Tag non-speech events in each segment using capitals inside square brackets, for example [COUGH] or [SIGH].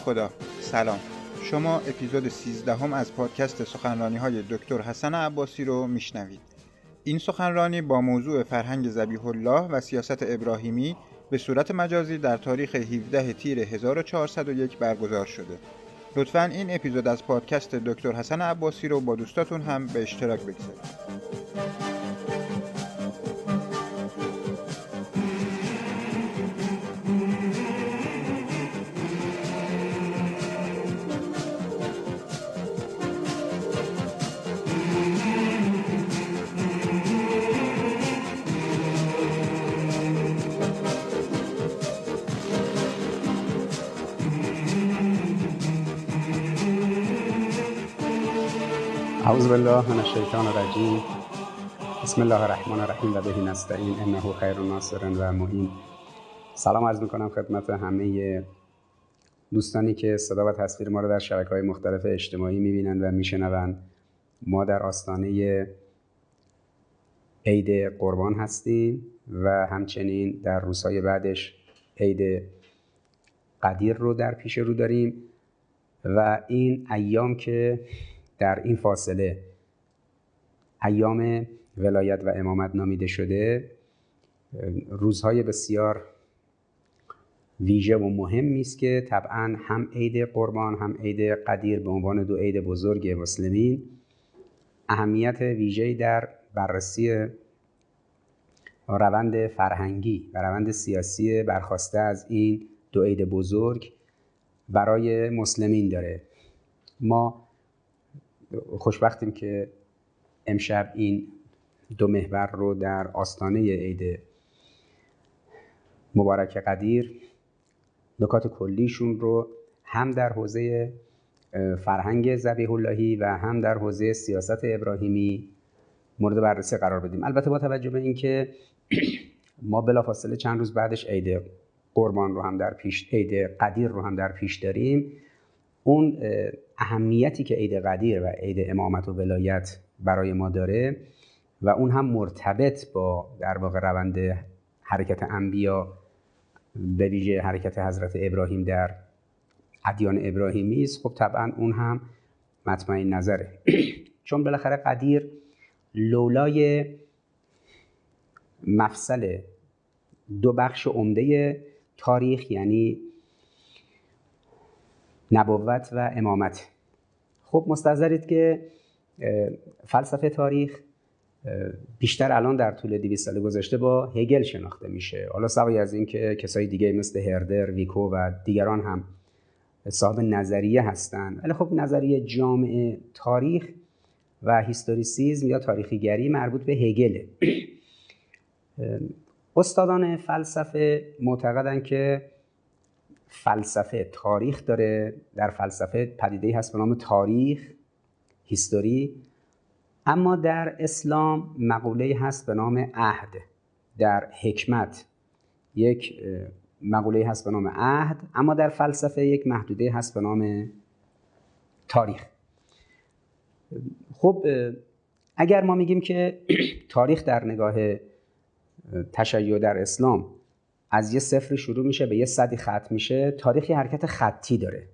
خدا. سلام. شما اپیزود 13 هم از پادکست سخنرانی های دکتر حسن عباسی رو میشنوید. این سخنرانی با موضوع فرهنگ زبیح الله و سیاست ابراهیمی به صورت مجازی در تاریخ 17 تیر 1401 برگزار شده. لطفا این اپیزود از پادکست دکتر حسن عباسی رو با دوستاتون هم به اشتراک بگذارید. اعوذ بالله من الشیطان الرجیم بسم الله الرحمن الرحیم و بهی نستعین انه خیر ناصر و معین سلام عرض می‌کنم خدمت همه دوستانی که صدا و تصویر ما رو در شبکه های مختلف اجتماعی می‌بینند و میشنوند ما در آستانه عید قربان هستیم و همچنین در روزهای بعدش عید قدیر رو در پیش رو داریم و این ایام که در این فاصله ایام ولایت و امامت نامیده شده روزهای بسیار ویژه و مهمی است که طبعا هم عید قربان هم عید قدیر به عنوان دو عید بزرگ مسلمین اهمیت ویژه‌ای در بررسی روند فرهنگی و روند سیاسی برخواسته از این دو عید بزرگ برای مسلمین داره. ما خوشبختیم که امشب این دو محور رو در آستانه عید مبارک قدیر نکات کلیشون رو هم در حوزه فرهنگ زبیح اللهی و هم در حوزه سیاست ابراهیمی مورد بررسی قرار بدیم. البته با توجه به اینکه ما بلافاصله چند روز بعدش عید قربان رو هم در پیش عید قدیر رو هم در پیش داریم اون اهمیتی که عید قدیر و عید امامت و ولایت برای ما داره و اون هم مرتبط با در واقع روند حرکت انبیا به ویژه حرکت حضرت ابراهیم در ادیان ابراهیمی است. خب طبعا اون هم مطمئن نظره. [CLEARS THROAT] چون بالاخره قدیر لولای مفصل دو بخش عمده تاریخ یعنی نبوت و امامت. خب مستظرید که فلسفه تاریخ بیشتر الان در طول 200 سال گذشته با هگل شناخته میشه. حالا سوای از اینکه کسای دیگه مثل هردر، ویکو و دیگران هم صاحب نظریه هستند ولی خب نظریه جامع تاریخ و هیستوریسیزم یا تاریخیگری مربوط به هگله. استادان فلسفه معتقدن که فلسفه تاریخ داره. در فلسفه پدیده هست به نام تاریخ هیستوری. اما در اسلام مقوله هست به نام عهد. در حکمت یک مقوله هست به نام عهد. اما در فلسفه یک محدوده هست به نام تاریخ. خب اگر ما میگیم که [CLEARS THROAT] تاریخ در نگاه تشیع در اسلام از یه صفری شروع میشه به یه صدی ختم میشه. تاریخ یه حرکت خطی داره.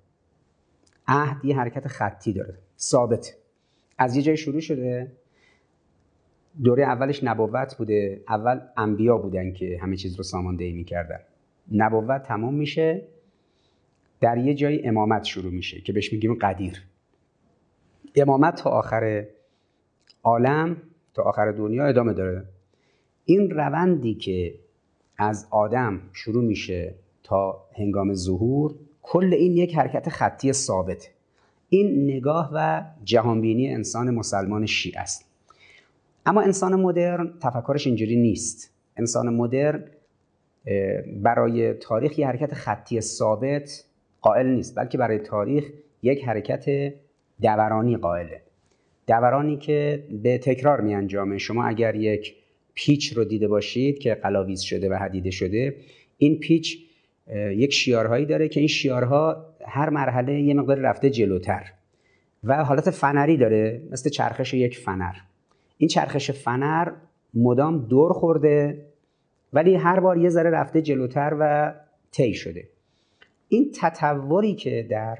عهد یه حرکت خطی داره. ثابت. از یه جای شروع شده. دوره اولش نبوت بوده. اول انبیا بودن که همه چیز رو ساماندهی می‌کردن. نبوت تمام میشه. در یه جای امامت شروع میشه که بهش میگیم قدیر. امامت تا آخر عالم تا آخر دنیا ادامه داره. این روندی که از آدم شروع میشه تا هنگام ظهور کل این یک حرکت خطی ثابت. این نگاه و جهانبینی انسان مسلمان شیعه است. اما انسان مدرن تفکرش اینجوری نیست. انسان مدرن برای تاریخ یه حرکت خطی ثابت قائل نیست بلکه برای تاریخ یک حرکت دورانی قائله. دورانی که به تکرار می انجامه شما اگر یک پیچ رو دیده باشید که قلاویز شده و حدیده شده این پیچ یک شیارهایی داره که این شیارها هر مرحله یه مقدار رفته جلوتر و حالت فنری داره مثل چرخش یک فنر. این چرخش فنر مدام دور خورده ولی هر بار یه ذره رفته جلوتر و طی شده. این تطوری که در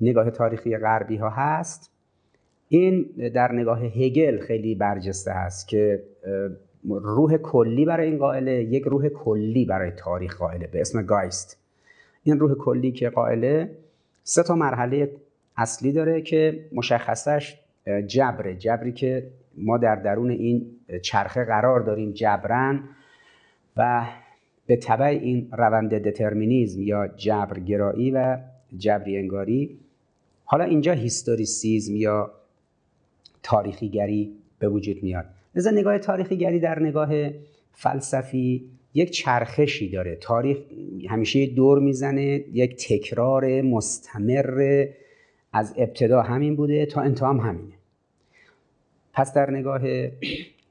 نگاه تاریخی غربی ها هست این در نگاه هگل خیلی برجسته هست که روح کلی برای این قائله یک روح کلی برای تاریخ قائله به اسم گایست. این روح کلی که قائله سه تا مرحله اصلی داره که مشخصش جبره. جبری که ما در درون این چرخه قرار داریم جبرن و به طبع این روند دترمینیزم یا جبرگرایی و جبری انگاری حالا اینجا هیستوریسیزم یا تاریخیگری به وجود میاد. لذا نگاه تاریخیگری در نگاه فلسفی یک چرخشی داره. تاریخ همیشه دور می‌زنه یک تکرار مستمر از ابتدا همین بوده تا انتها هم همینه. پس در نگاه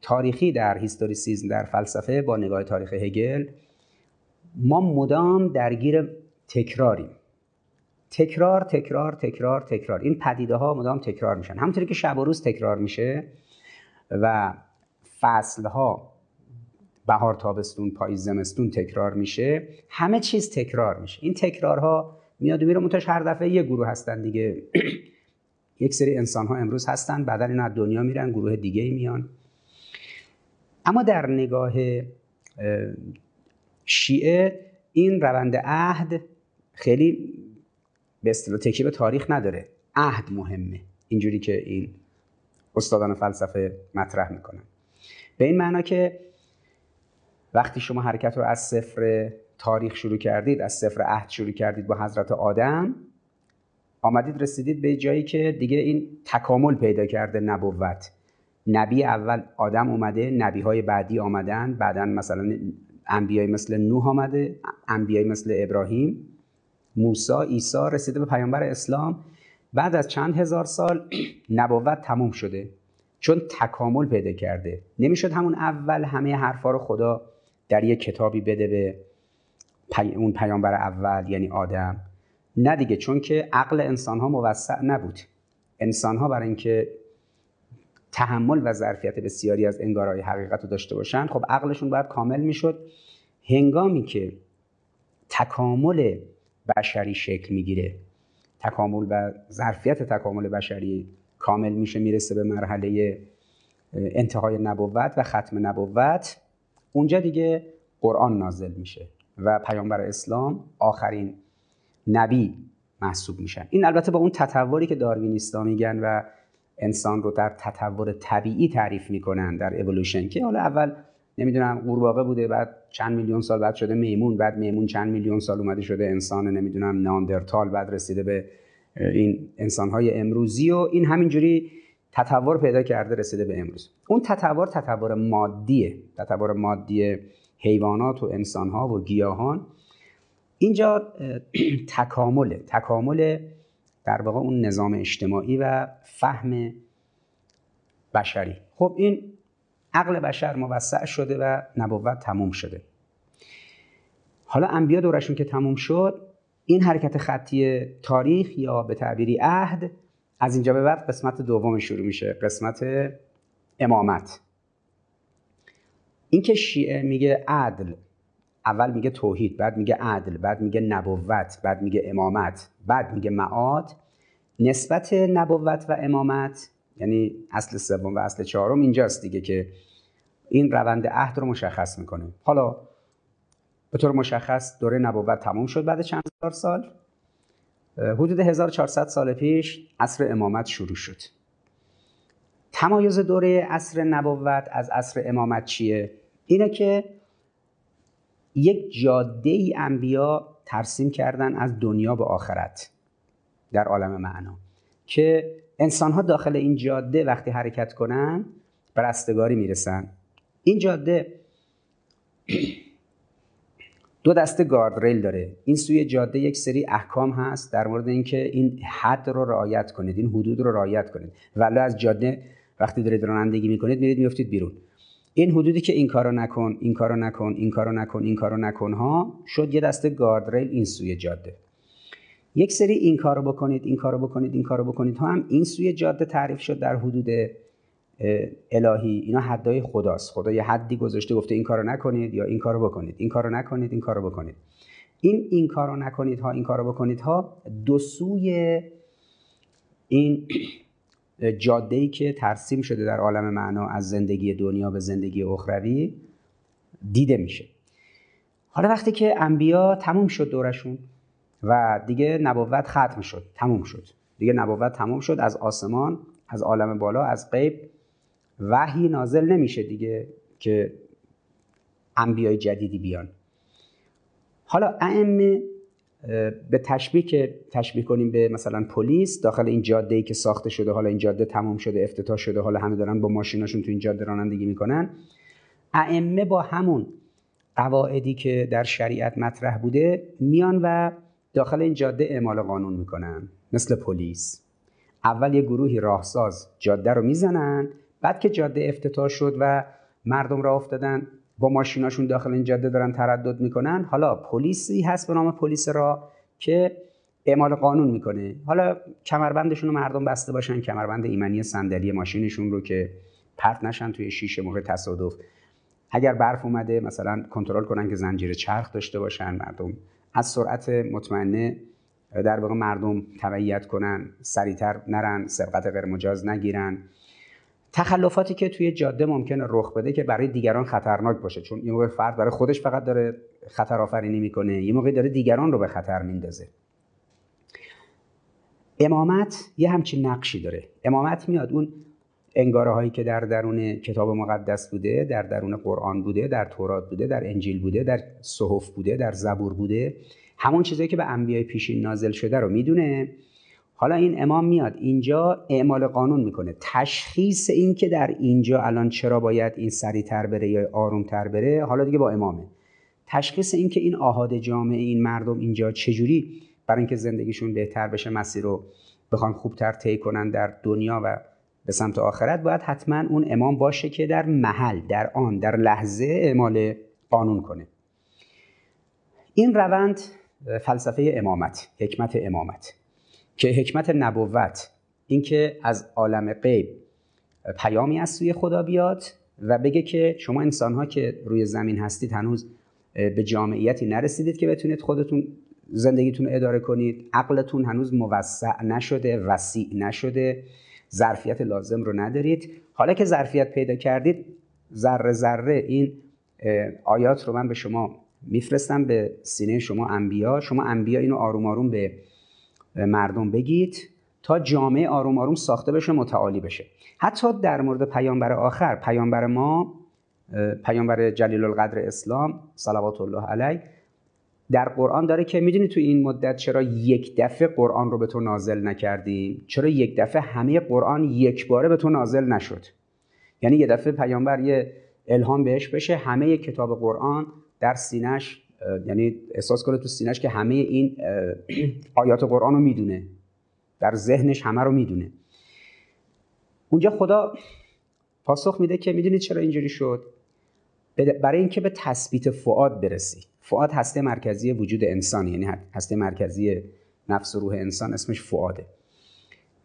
تاریخی در هیستوریسیزم در فلسفه با نگاه تاریخ هگل ما مدام درگیر تکراریم. تکرار تکرار تکرار تکرار. این پدیده ها مدام تکرار میشن. همونطوری که شب و روز تکرار میشه و فصل ها بهار تابستون پاییز زمستون تکرار میشه. همه چیز تکرار میشه. این تکرارها میاد و میره منتش هر دفعه یه گروه هستن دیگه. [CLEARS THROAT] یک سری انسان ها امروز هستن بعدا اینا از دنیا میرن گروه دیگه میان. اما در نگاه شیعه این روند عهد خیلی به اصطلاح تکیه تاریخ نداره. عهد مهمه. اینجوری که این استادان فلسفه مطرح می‌کنن. به این معنا که وقتی شما حرکت رو از صفر تاریخ شروع کردید از صفر عهد شروع کردید با حضرت آدم آمدید رسیدید به جایی که دیگه این تکامل پیدا کرده نبوت. نبی اول آدم اومده نبی های بعدی آمدن بعدا مثلا انبیای مثل نوح آمده انبیای مثل ابراهیم موسی عیسی رسیده به پیامبر اسلام. بعد از چند هزار سال [CLEARS THROAT] نبوت تموم شده. چون تکامل پیدا کرده. نمی‌شد همون اول همه حرفا رو خدا در یک کتابی بده به اون پیامبر اول یعنی آدم. نه دیگه چون که عقل انسان ها موسع نبود. انسان ها برای اینکه تحمل و ظرفیت بسیاری از انگارهای حقیقت رو داشته باشن خب عقلشون باید کامل می‌شد. هنگامی که تکامل بشری شکل می‌گیره تکامل و ظرفیت تکامل بشری کامل میشه می‌رسه به مرحله انتهای نبوت و ختم نبوت. اونجا دیگه قرآن نازل میشه و پیامبر اسلام آخرین نبی محسوب میشن. این البته با اون تطوری که داروینیستا میگن و انسان رو در تطور طبیعی تعریف می‌کنن در اولوشن که حالا اول نمی‌دونم قورباغه بوده بعد چند میلیون سال بعد شده میمون بعد میمون چند میلیون سال اومده شده انسان نمی‌دونم ناندرتال بعد رسیده به این انسانهای امروزی و این همینجوری تطور پیدا کرده رسیده به امروز. اون تطور تطور مادیه تطور مادی حیوانات و انسانها و گیاهان. اینجا تکامله تکامل در واقع اون نظام اجتماعی و فهم بشری. خب این عقل بشر موسع شده و نبوت تموم شده. حالا انبیا دورشون که تموم شد این حرکت خطی تاریخ یا به تعبیری عهد از اینجا به بعد قسمت دوم شروع میشه قسمت امامت. این که شیعه میگه عدل اول میگه توحید بعد میگه عدل بعد میگه نبوت بعد میگه امامت بعد میگه معاد. نسبت نبوت و امامت یعنی اصل سوم و اصل چهارم اینجاست دیگه که این روند عهد رو مشخص می‌کنه. حالا به طور مشخص دوره نبوت تموم شد بعد چند هزار سال. حدود 1400 سال پیش عصر امامت شروع شد. تمایز دوره عصر نبوت از عصر امامت چیه؟ اینه که یک جاده ای انبیا ترسیم کردن از دنیا به آخرت در عالم معنا که انسان ها داخل این جاده وقتی حرکت کنن به رستگاری می‌رسن. این جاده [CLEARS THROAT] دو دسته گاردریل داره. این سوی جاده یک سری احکام هست در مورد اینکه این حد رو رعایت کنید این حدود رو رعایت کنید. ولی از جاده وقتی دارید رانندگی می‌کنید میرید میفتید بیرون. این حدودی که این کارو نکن این کارو نکن این کارو نکن این کارو نکن ها شد یه دسته گاردریل این سوی جاده. یک سری این کارو بکنید این کارو بکنید این کارو بکنید ها هم این سوی جاده تعریف شد در حدود الهی اینا حدای خداست. خدا یه حدی گذاشته گفته این کارو نکنید یا این کارو بکنید. این کارو نکنید این کارو بکنید. این این کارو نکنید ها این کارو بکنید ها دو سوی این [CLEARS THROAT] جاده ای که ترسیم شده در عالم معنا از زندگی دنیا به زندگی اخروی دیده میشه. حالا وقتی که انبیا تموم شد دورشون و دیگه نبوت ختم شد تموم شد. دیگه نبوت تموم شد از آسمان از عالم بالا از غیب. وحی نازل نمیشه دیگه که انبیای جدیدی بیان. حالا ائمه به تشبیه که تشبیه کنیم به مثلا پلیس داخل این جاده ای که ساخته شده حالا این جاده تمام شده افتتاح شده حالا همه دارن با ماشیناشون تو این جاده رانندگی می‌کنن. ائمه با همون قواعدی که در شریعت مطرح بوده میان و داخل این جاده اعمال قانون می‌کنن مثل پلیس. اول یه گروهی راهساز جاده رو می‌زنن بعد که جاده افتتاح شد و مردم راه افتادن با ماشیناشون داخل این جاده دارن تردد می‌کنن حالا پلیسی هست به نام پلیس را که اعمال قانون می‌کنه. حالا کمربندشون رو مردم بسته باشن کمربند ایمنی صندلی ماشینشون رو که پرت نشن توی شیشه موقع تصادف. اگر برف اومده مثلا کنترل کنن که زنجیره چرخ داشته باشن مردم از سرعت مطمئنه در واقع مردم تبعیت کنن سریعتر نرن سرقت غیرمجاز نگیرن. تخلفاتی که توی جاده ممکنه رخ بده که برای دیگران خطرناک باشه. چون یه موقع فرد برای خودش فقط داره خطر آفرینی می‌کنه یه موقع داره دیگران رو به خطر میندازه. امامت یه همچین نقشی داره. امامت میاد اون انگاره هایی که در درون کتاب مقدس بوده در درون قرآن بوده در تورات بوده در انجیل بوده در صحف بوده در زبور بوده همون چیزایی که به انبیای پیشین نازل شده رو می‌دونه. حالا این امام میاد اینجا اعمال قانون می‌کنه. تشخیص این که در اینجا الان چرا باید این سریعتر بره یا آرومتر بره حالا دیگه با امامه. تشخیص این که این آهاد جامعه این مردم اینجا چجوری برای اینکه زندگیشون بهتر بشه مسیر رو بخوان خوبتر طی کنن در دنیا و به سمت آخرت باید حتما اون امام باشه که در محل در آن در لحظه اعمال قانون کنه. این روند فلسفه امامت حکمت امامت. که حکمت نبوت اینکه از عالم غیب پیامی از سوی خدا بیاد و بگه که شما انسان ها که روی زمین هستید هنوز به جامعیتی نرسیدید که بتونید خودتون زندگیتون رو اداره کنید. عقلتون هنوز موسع نشده وسیع نشده. ظرفیت لازم رو ندارید. حالا که ظرفیت پیدا کردید ذره ذره این آیات رو من به شما میفرستم به سینه شما انبیا. شما انبیا اینو آروم آروم به مردم بگید تا جامعه آروم آروم ساخته بشه متعالی بشه. حتی در مورد پیامبر آخر پیامبر ما پیامبر جلیل القدر اسلام صلوات الله علیه در قرآن داره که می‌دونی تو این مدت چرا یک دفعه قرآن رو به تو نازل نکردیم؟ چرا یک دفعه همه قرآن یک باره به تو نازل نشد؟ یعنی یه دفعه پیامبر یه الهام بهش بشه همه کتاب قرآن در سینش یعنی احساس کنه تو سینش که همه این [CLEARS THROAT] آیات قرآن رو می‌دونه. در ذهنش همه رو می‌دونه. اونجا خدا پاسخ میده که می‌دونید چرا اینجوری شد؟ برای اینکه به تثبیت فعاد برسی. فعاد هسته مرکزی وجود انسان یعنی هسته مرکزی نفس و روح انسان اسمش فعاده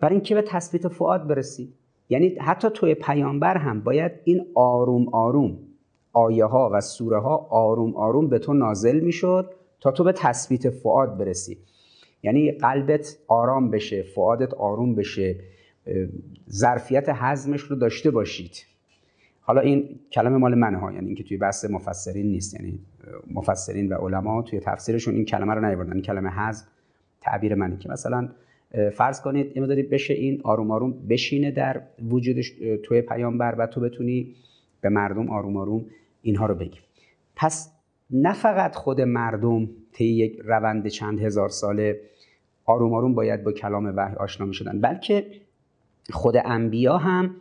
برای اینکه به تثبیت فعاد برسی یعنی حتی توی پیامبر هم باید این آروم آروم آیه ها و سوره ها آروم آروم به تو نازل می‌شد تا تو به تثبیت فعاد برسی. یعنی قلبت آرام بشه فعادت آروم بشه ظرفیت حزمش رو داشته باشید. حالا این کلمه مال منه ها یعنی اینکه توی بحث مفسرین نیست یعنی مفسرین و علما توی تفسیرشون این کلمه رو نیاوردن. این کلمه حزم تعبیر منه که مثلا فرض کنید این مداری بشه این آروم آروم بشینه در وجودش توی پیامبر و تو بتونی به مردم آروم آروم اینها رو بگیم. پس نه فقط خود مردم طی یک روند چند هزار ساله آروم آروم باید با کلام وحی آشنا می شدن بلکه خود انبیا هم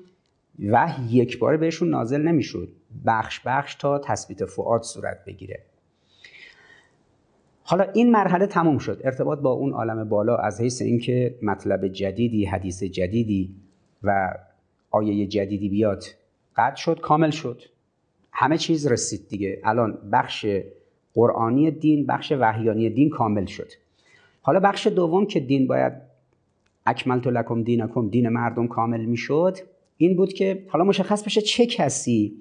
وحی یک بار بهشون نازل نمی‌شد. بخش بخش تا تثبیت فعاد صورت بگیره. حالا این مرحله تموم شد. ارتباط با اون عالم بالا از حیث اینکه مطلب جدیدی حدیث جدیدی و آیه جدیدی بیاد قطع شد کامل شد. همه چیز رسید دیگه. الان بخش قرآنی دین بخش وحیانی دین کامل شد. حالا بخش دوم که دین باید اکملت لکم دینکم دین مردم کامل می‌شد این بود که حالا مشخص بشه چه کسی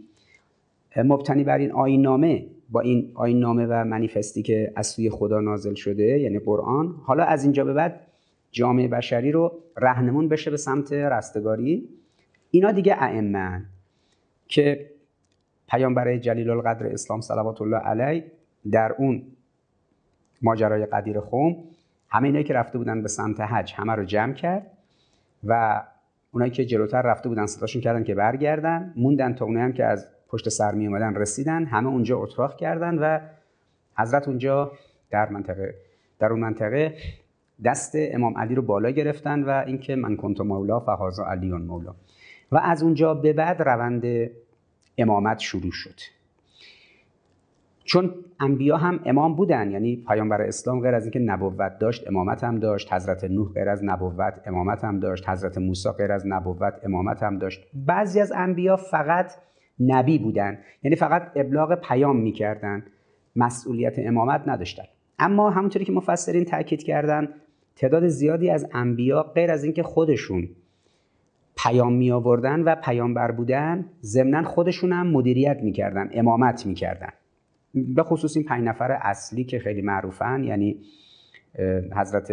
مبتنی بر این نامه با این آین نامه و منیفستی که از سوی خدا نازل شده یعنی قرآن. حالا از اینجا به بعد جامعه بشری رو رهنمون بشه به سمت رستگاری. اینا دیگه ائمه که پیامبر جلیل القدر اسلام صلوات الله علیه در اون ماجرای قدیر خوم همه اینایی که رفته بودن به سمت حج همه رو جمع کرد و اونایی که جلوتر رفته بودن صداشون کردن که برگردن موندن تا اونایی هم که از پشت سر می اومدن رسیدن همه اونجا اتراق کردن و حضرت اونجا در منطقه در اون منطقه دست امام علی رو بالا گرفتن و اینکه من کنت مولا فهازا علیون مولا. و از اونجا به بعد روند امامت شروع شد. چون انبیا هم امام بودن یعنی پیامبر اسلام غیر از اینکه نبوت داشت امامت هم داشت حضرت نوح غیر از نبوت امامت هم داشت حضرت موسی غیر از نبوت امامت هم داشت. بعضی از انبیا فقط نبی بودن یعنی فقط ابلاغ پیام می‌کردن مسئولیت امامت نداشتن. اما همونطوری که مفسرین تاکید کردن تعداد زیادی از انبیا غیر از اینکه خودشون پیام می آوردن و پیامبر بودن ضمنا خودشون هم مدیریت می‌کردن امامت می‌کردن. به خصوص این پنج نفر اصلی که خیلی معروفن یعنی حضرت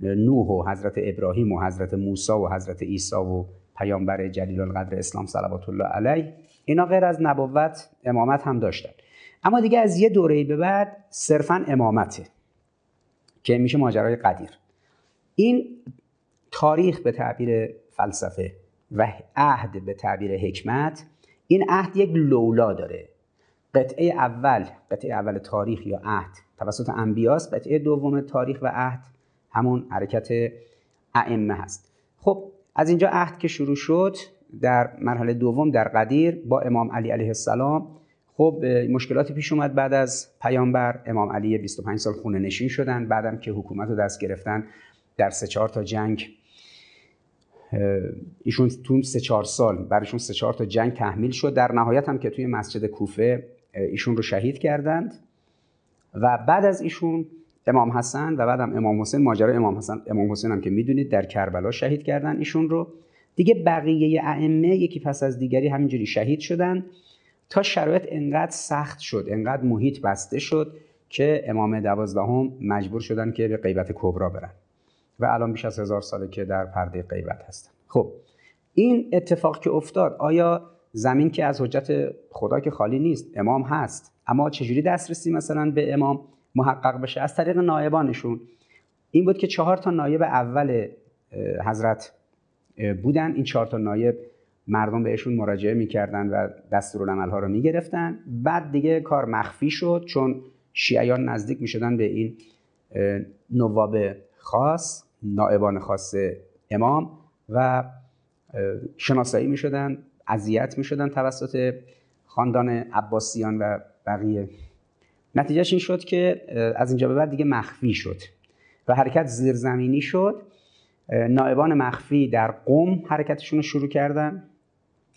نوح و حضرت ابراهیم و حضرت موسی و حضرت عیسی و پیامبر جلیل القدر اسلام صلوات الله علیه اینا غیر از نبوت امامت هم داشتن. اما دیگه از یه دوره به بعد صرفا امامته که میشه ماجرای قدیر. این تاریخ به تعبیر فلسفه و عهد به تعبیر حکمت این عهد یک لولا داره. قطعه اول قطعه اول تاریخ یا عهد توسط انبیاست قطعه دوم تاریخ و عهد همون حرکت ائمه هست. خب از اینجا عهد که شروع شد در مرحله دوم در قدیر با امام علی علیه السلام. خب مشکلاتی پیش اومد بعد از پیامبر. امام علی 25 سال خونه نشین شدن بعدم که حکومت رو دست گرفتن در سه چهار تا جنگ ایشون تو سه چهار سال برایشون سه چهار تا جنگ تحمیل شد. در نهایت هم که توی مسجد کوفه ایشون رو شهید کردند. و بعد از ایشون امام حسن و بعدم امام حسین ماجرا امام حسن امام حسین هم که می‌دونید در کربلا شهید کردن ایشون رو. دیگه بقیه ائمه یکی پس از دیگری همینجوری شهید شدن تا شرایط انقدر سخت شد انقدر محیط بسته شد که امام دوازدهم مجبور شدن که به غیبت کبرا برن. و الان بیش از هزار ساله که در پرده غیبت هستن. خب این اتفاق که افتاد آیا زمین که از حجت خدا که خالی نیست امام هست اما چجوری دسترسی مثلا به امام محقق بشه؟ از طریق نایبانشون. این بود که چهار تا نایب اول حضرت بودن. این چهار تا نایب مردم بهشون مراجعه می‌کردن و دستورالعمل ها رو می‌گرفتن. بعد دیگه کار مخفی شد چون شیعیان نزدیک می‌شدن به این نواب خاص. نائبان خاص امام و شناسایی می‌شدن اذیت می‌شدن توسط خاندان عباسیان و بقیه. نتیجهش این شد که از اینجا به بعد دیگه مخفی شد و حرکت زیرزمینی شد. نائبان مخفی در قوم حرکتشون رو شروع کردن.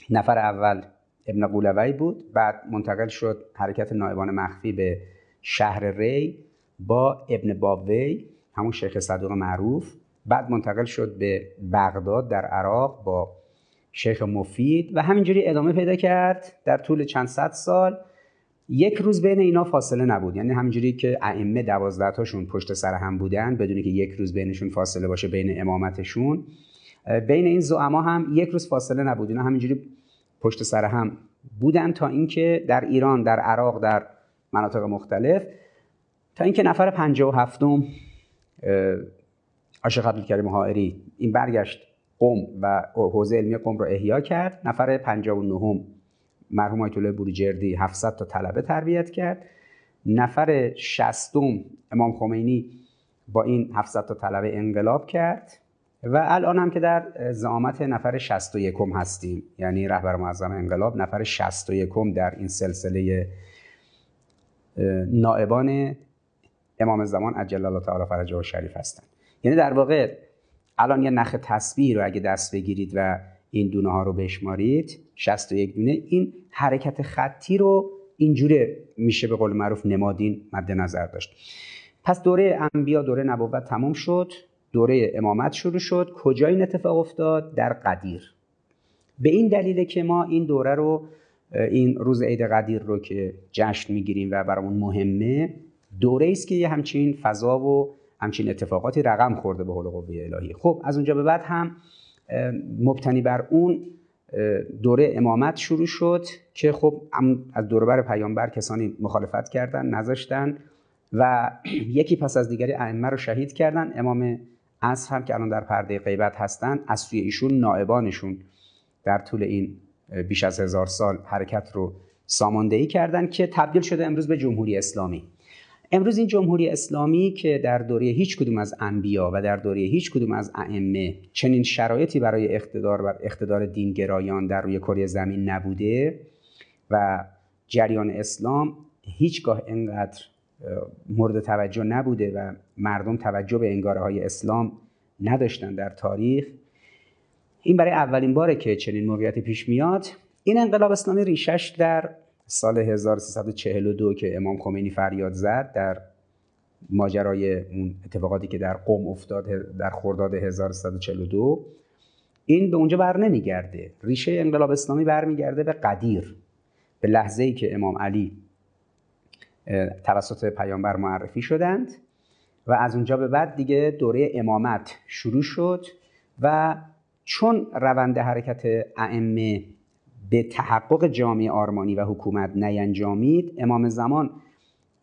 نفر اول ابن قولوی بود بعد منتقل شد حرکت نائبان مخفی به شهر ری با ابن بابوی همون شیخ صدوق معروف بعد منتقل شد به بغداد در عراق با شیخ مفید و همینجوری ادامه پیدا کرد در طول چند صد سال. یک روز بین اینا فاصله نبود. یعنی همینجوری که ائمه دوازده تاشون پشت سر هم بودن بدونی که یک روز بینشون فاصله باشه بین امامتشون بین این زعما هم یک روز فاصله نبود. اینا همینجوری پشت سر هم بودن تا اینکه در ایران در عراق در مناطق مختلف تا اینکه نفر 57 م عاشق عبدالکریم حائری. این برگشت قم و حوزه علمی قم رو احیا کرد. نفر 59 مرحوم آیت الله بروجردی 700 تا طلبه تربیت کرد. نفر 60 امام خمینی با این 700 تا طلبه انقلاب کرد. و الان هم که در زعامت نفر 61 هستیم یعنی رهبر معظم انقلاب نفر 61 در این سلسله نائبان امام زمان عجل الله تعالی فرجه و شریف هستند یعنی در واقع الان یه نخ تسبیح رو اگه دست بگیرید و این دونه ها رو بشمارید 61 دونه این حرکت خطی رو اینجوره میشه به قول معروف نمادین مد نظر داشت. پس دوره انبیا دوره نبوت تموم شد دوره امامت شروع شد. کجا این اتفاق افتاد؟ در قدیر. به این دلیل که ما این دوره رو این روز عید قدیر رو که جشن می‌گیریم و برامون مهمه دوره است که یه همچین فضا و همچین اتفاقاتی رقم خورده به حول قوه الهی. خب از اونجا به بعد هم مبتنی بر اون دوره امامت شروع شد که خب از بر پیامبر کسانی مخالفت کردن نذاشتن و [CLEARS THROAT] یکی پس از دیگری ائمه رو شهید کردن. امام عصر هم که الان در پرده غیبت هستن از سوی ایشون نائبانشون در طول این بیش از هزار سال حرکت رو ساماندهی کردن که تبدیل شده امروز به جمهوری اسلامی. امروز این جمهوری اسلامی که در دوره هیچ کدوم از انبیا و در دوره هیچ کدوم از ائمه چنین شرایطی برای اقتدار و اقتدار دینگرایان در روی کره زمین نبوده و جریان اسلام هیچگاه انقدر مورد توجه نبوده و مردم توجه به انگاره های اسلام نداشتن در تاریخ. این برای اولین باره که چنین موقعیتی پیش میاد. این انقلاب اسلامی ریشش در سال 1342 که امام خمینی فریاد زد در ماجرای اون اتفاقاتی که در قوم افتاد در خرداد 1342 این به اونجا بر نمیگرده. ریشه انقلاب اسلامی برمیگرده به قدیر به لحظه ای که امام علی توسط پیامبر معرفی شدند و از اونجا به بعد دیگه دوره امامت شروع شد و چون روند حرکت ائمه به تحقق جامعه آرمانی و حکومت نینجامید امام زمان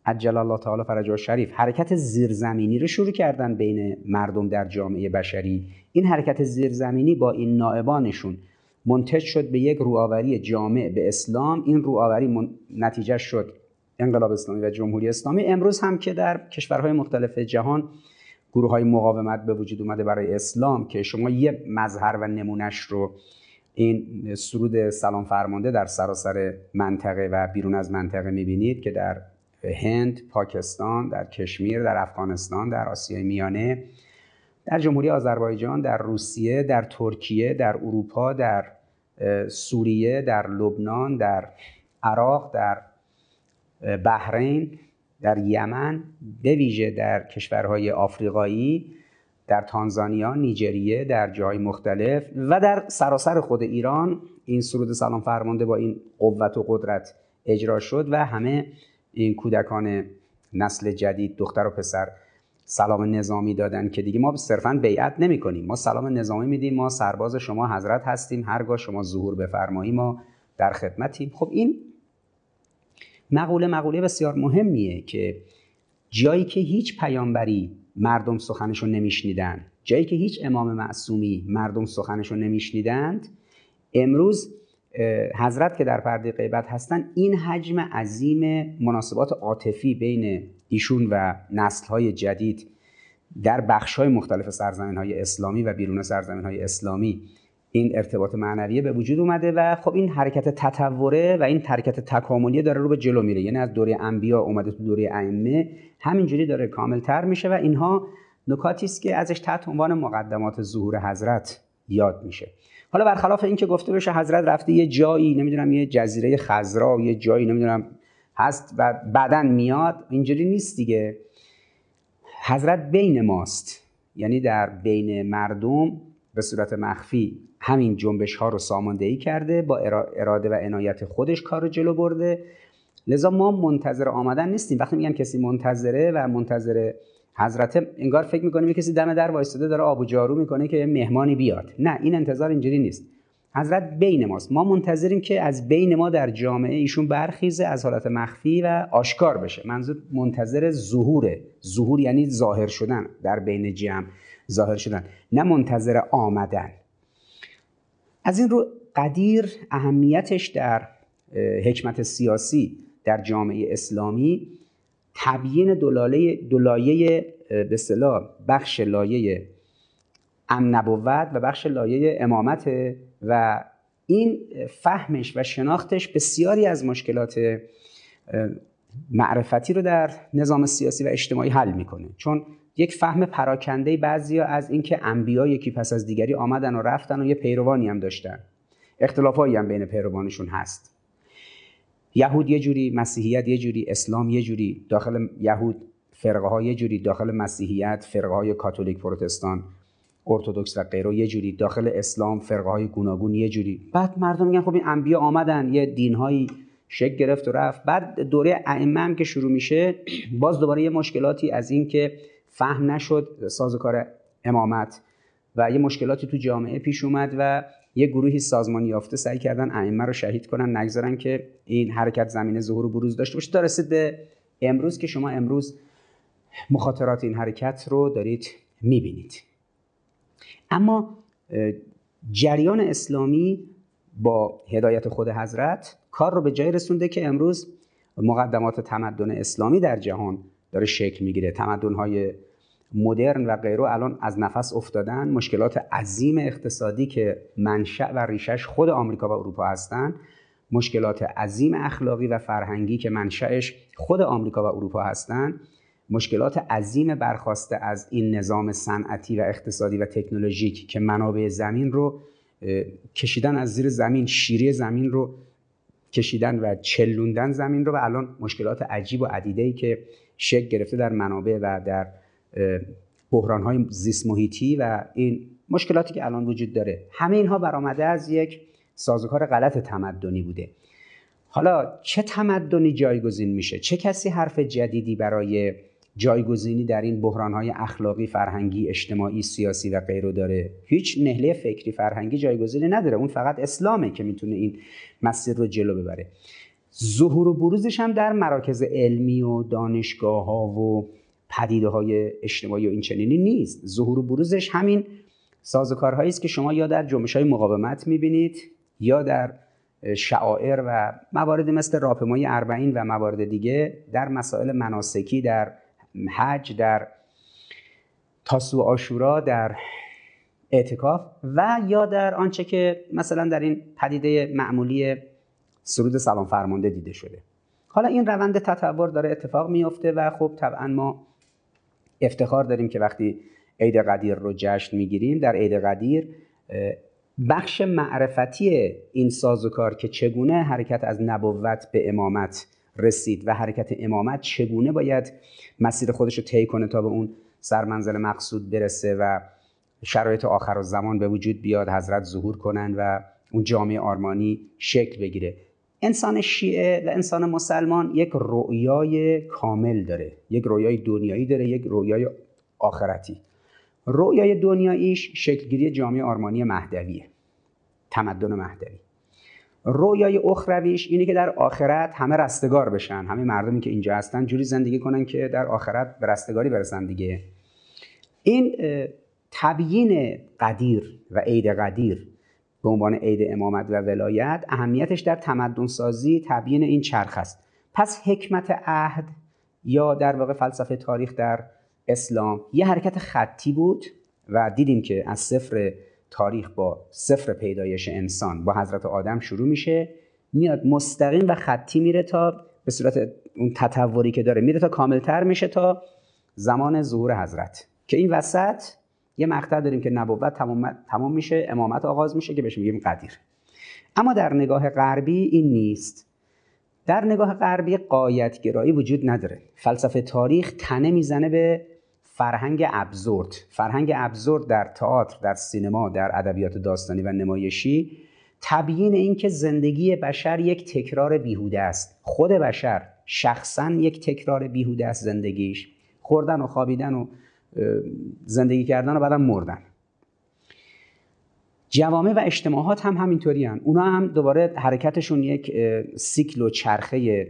عجل الله تعالی فرجه شریف حرکت زیرزمینی رو شروع کردن بین مردم در جامعه بشری. این حرکت زیرزمینی با این نائبانشون منتج شد به یک روآوری جامع به اسلام. این روآوری نتیجه شد انقلاب اسلامی و جمهوری اسلامی. امروز هم که در کشورهای مختلف جهان گروه های مقاومت به وجود اومده برای اسلام که شما یه مظهر و نمونش رو این سرود سلام فرمانده در سراسر منطقه و بیرون از منطقه می‌بینید که در هند، پاکستان، در کشمیر، در افغانستان، در آسیای میانه در جمهوری آذربایجان، در روسیه، در ترکیه، در اروپا، در سوریه، در لبنان، در عراق، در بحرین، در یمن، به ویژه در کشورهای آفریقایی در تانزانیا، نیجریه، در جای مختلف و در سراسر خود ایران این سرود سلام فرمانده با این قوت و قدرت اجرا شد و همه این کودکان نسل جدید دختر و پسر سلام نظامی دادن که دیگه ما صرفا بیعت نمی کنیم ما سلام نظامی میدیم ما سرباز شما حضرت هستیم هرگاه شما ظهور بفرماییم ما در خدمتیم. خب این مقوله مقوله بسیار مهمیه که جایی که هیچ پیامبری مردم سخنشو نمیشنیدن جایی که هیچ امام معصومی مردم سخنشو نمیشنیدند امروز حضرت که در پرده غیبت هستن این حجم عظیم مناسبات عاطفی بین ایشون و نسلهای جدید در بخشهای مختلف سرزمین های اسلامی و بیرون سرزمین های اسلامی این ارتباط معنویه به وجود اومده و خب این حرکت تطوره و این حرکت تکاملی داره رو به جلو میره. یعنی از دوره انبیا اومده تو دوره ائمه همینجوری داره کاملتر میشه و اینها نکاتی است که ازش تحت عنوان مقدمات ظهور حضرت یاد میشه. حالا برخلاف اینکه گفته بشه حضرت رفته یه جایی نمی‌دونم یه جزیره خضرا یه جایی نمی‌دونم هست و بعدا میاد اینجوری نیست دیگه. حضرت بین ماست. یعنی در بین مردم به صورت مخفی همین جنبش ها رو ساماندهی کرده با اراده و عنایت خودش کار رو جلو برده. لذا ما منتظر آمدن نیستیم. وقتی میگم کسی منتظره و منتظر حضرت انگار فکر می‌کنیم کسی دم در وایستاده داره آب و جارو می‌کنه که مهمانی بیاد. نه این انتظار اینجوری نیست. حضرت بین ماست. ما منتظریم که از بین ما در جامعه ایشون برخیزه از حالت مخفی و آشکار بشه. منظور منتظر ظهوره ظهور یعنی ظاهر شدن. در بین جمع ظاهر شدن. نه منتظر آمدن. از این رو قدیر اهمیتش در حکمت سیاسی در جامعه اسلامی تبیین دلایه به صلاح بخش لایه ام نبوت و بخش لایه امامت و این فهمش و شناختش بسیاری از مشکلات معرفتی رو در نظام سیاسی و اجتماعی حل می‌کنه. چون یک فهم پراکنده بعضی از اینکه انبیا یکی پس از دیگری آمدن و رفتن و یه پیروانی هم داشتن. اختلافایی هم بین پیروانشون هست. یهود یه جوری مسیحیت یه جوری اسلام یه جوری داخل یهود فرقه های یه جوری داخل مسیحیت فرقه های کاتولیک پروتستان ارتودکس و غیره یه جوری داخل اسلام فرقه های گوناگون یه جوری. بعد مردم میگن خب این انبیا آمدن یه دینهایی شکل گرفت و رفت. بعد دوره ائمه هم که شروع میشه باز دوباره یه مشکلاتی از این که فهم نشد سازوکار امامت و یه مشکلاتی تو جامعه پیش اومد و یه گروهی سازمان یافته سعی کردن ائمه رو شهید کنن نگذارن که این حرکت زمینه ظهور و بروز داشته باشه. تا امروز که شما امروز مخاطرات این حرکت رو دارید می‌بینید. اما جریان اسلامی با هدایت خود حضرت کار رو به جای رسونده که امروز مقدمات تمدن اسلامی در جهان داره شکل می‌گیره. تمدن مدرن و غیره الان از نفس افتادن. مشکلات عظیم اقتصادی که منشأ و ریشش خود آمریکا و اروپا هستند مشکلات عظیم اخلاقی و فرهنگی که منشأش خود آمریکا و اروپا هستند مشکلات عظیم برخواسته از این نظام صنعتی و اقتصادی و تکنولوژیک که منابع زمین رو کشیدن از زیر زمین شیری زمین رو کشیدن و چلوندن زمین رو و الان مشکلات عجیب و عدیده ای که شکل گرفته در منابع و در بحران های زیست محیطی و این مشکلاتی که الان وجود داره. همه اینها برآمده از یک سازوکار غلط تمدنی بوده. حالا چه تمدنی جایگزین میشه؟ چه کسی حرف جدیدی برای جایگزینی در این های اخلاقی فرهنگی اجتماعی سیاسی و غیره داره؟ هیچ نهله فکری فرهنگی جایگزینی نداره. اون فقط اسلامه که می‌تونه این مسیر رو جلو ببره. ظهور و بروزش هم در مراکز علمی و دانشگاه ها و پدیده های اجتماعی و این چنینی نیست. ظهور و بروزش همین سازوکارهایی است که شما یا در جنبش های مقاومت می‌بینید یا در شعائر و مواردی مثل راپمای اربعین و موارد دیگه در مسائل مناسکی در حج در تاسو آشورا در اعتکاف و یا در آنچه که مثلا در این پدیده معمولی سرود سلام فرمانده دیده شده. حالا این روند تطور داره اتفاق میفته و خب طبعا ما افتخار داریم که وقتی عید قدیر رو جشن می‌گیریم در عید قدیر بخش معرفتی این سازوکار که چگونه حرکت از نبوت به امامت رسید و حرکت امامت چگونه باید مسیر خودش رو طی کنه تا به اون سرمنزل مقصود برسه و شرایط آخر و زمان به وجود بیاد حضرت ظهور کنن و اون جامعه آرمانی شکل بگیره. انسان شیعه و انسان مسلمان یک رویای کامل داره یک رویای دنیایی داره یک رویای آخرتی. رویای دنیاییش شکلگیری جامعه آرمانی مهدویه تمدن مهدوی. رویای اخرویش اینه که در آخرت همه رستگار بشن همه مردمی که اینجا هستن جوری زندگی کنن که در آخرت به رستگاری برسن دیگه. این تبیین قدیر و عید قدیر به عنوان عید امامت و ولایت اهمیتش در تمدن سازی تبیین این چرخ است. پس حکمت عهد یا در واقع فلسفه تاریخ در اسلام یه حرکت خطی بود و دیدیم که از صفر تاریخ با صفر پیدایش انسان با حضرت آدم شروع میشه. میاد مستقیم و خطی میره تا به صورت اون تطوری که داره میره تا کاملتر میشه تا زمان ظهور حضرت. که این وسط یه مقطع داریم که نبوت تمام, تمام میشه امامت آغاز میشه که بهش میگیم قدیر. اما در نگاه غربی این نیست. در نگاه غربی قایت گرایی وجود نداره. فلسفه تاریخ تنه می‌زنه به فرهنگ ابزورد. فرهنگ ابزورد در تئاتر در سینما در ادبیات داستانی و نمایشی تبیین اینکه زندگی بشر یک تکرار بیهوده است. خود بشر شخصا یک تکرار بیهوده است زندگیش. خوردن و خوابیدن و زندگی کردن و بعدم مردن. جوامع و اجتماعات هم همینطوری هم. اونا هم دوباره حرکتشون یک سیکل و چرخه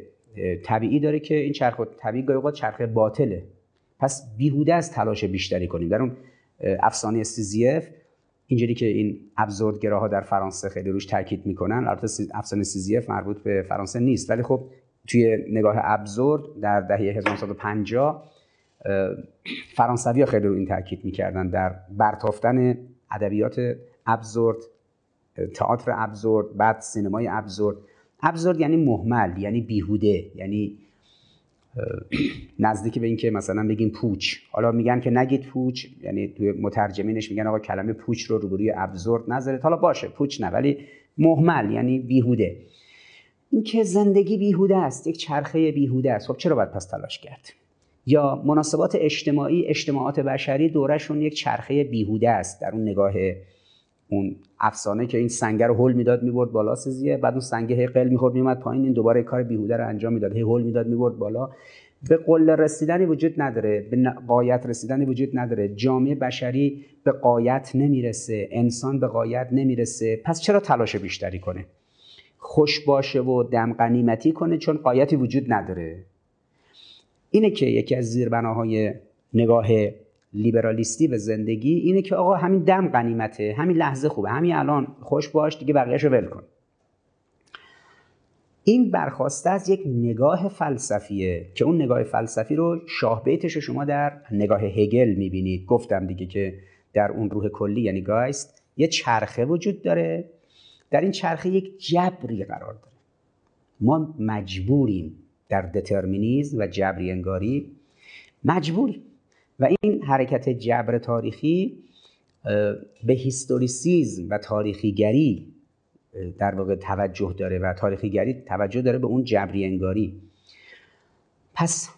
طبیعی داره که این چرخه طبیعی گاهی چرخه باطله. پس بیهوده است تلاش بیشتری کنیم. در اون افسانه سیزیف اینجوری که این ابزوردگراها در فرانسه خیلی روش تاکید می‌کنن. البته افسانه سیزیف مربوط به فرانسه نیست. ولی خب توی نگاه ابزورد در دهه 1950 فرانسوی ها خیلی رو این تاکید می‌کردن در برتافتن ادبیات ابزورد تئاتر ابزورد بعد سینمای ابزورد. ابزورد یعنی محمل یعنی بیهوده یعنی [CLEARS THROAT] نزدیک به اینکه مثلا بگیم پوچ. حالا میگن که نگید پوچ یعنی توی مترجمینش میگن آقا کلمه پوچ رو روبروی ابزورد نذارید. حالا باشه پوچ نه ولی محمل یعنی بیهوده. اینکه زندگی بیهوده است یک چرخه بیهوده است. خب چرا باید پس تلاش کرد؟ یا مناسبات اجتماعی اجتماعات بشری دورشون یک چرخه بیهوده است در اون نگاه اون افسانه که این سنگه رو هول می‌داد می‌برد بالا سزیه بعد اون سنگه هی قل می‌خورد میومد پایین. این دوباره کار بیهوده رو انجام می‌داد. هی هول می‌داد می‌برد بالا. به قله رسیدنی وجود نداره. به قایت رسیدنی وجود نداره. جامعه بشری به قایت نمی‌رسه. انسان به قایت نمی‌رسه. پس چرا تلاش بیشتری کنه؟ خوش باشه و دم قنیمتی کنه چون قایتی وجود نداره. اینه که یکی از زیربناهای نگاه لیبرالیستی به زندگی اینه که آقا همین دم قنیمته همین لحظه خوبه همین الان خوش باش دیگه بقیهشو ول کن. این برخواسته از یک نگاه فلسفیه که اون نگاه فلسفی رو شاه بیتش شما در نگاه هگل می‌بینید. گفتم دیگه که در اون روح کلی یعنی گایست یه چرخه وجود داره. در این چرخه یک جبری قرار داره. ما مجبوریم در determinism و جبری انگاری مجبوریم و این حرکت جبر تاریخی به historicism و تاریخیگری در واقع توجه داره و تاریخیگری توجه داره به اون جبری انگاری. پس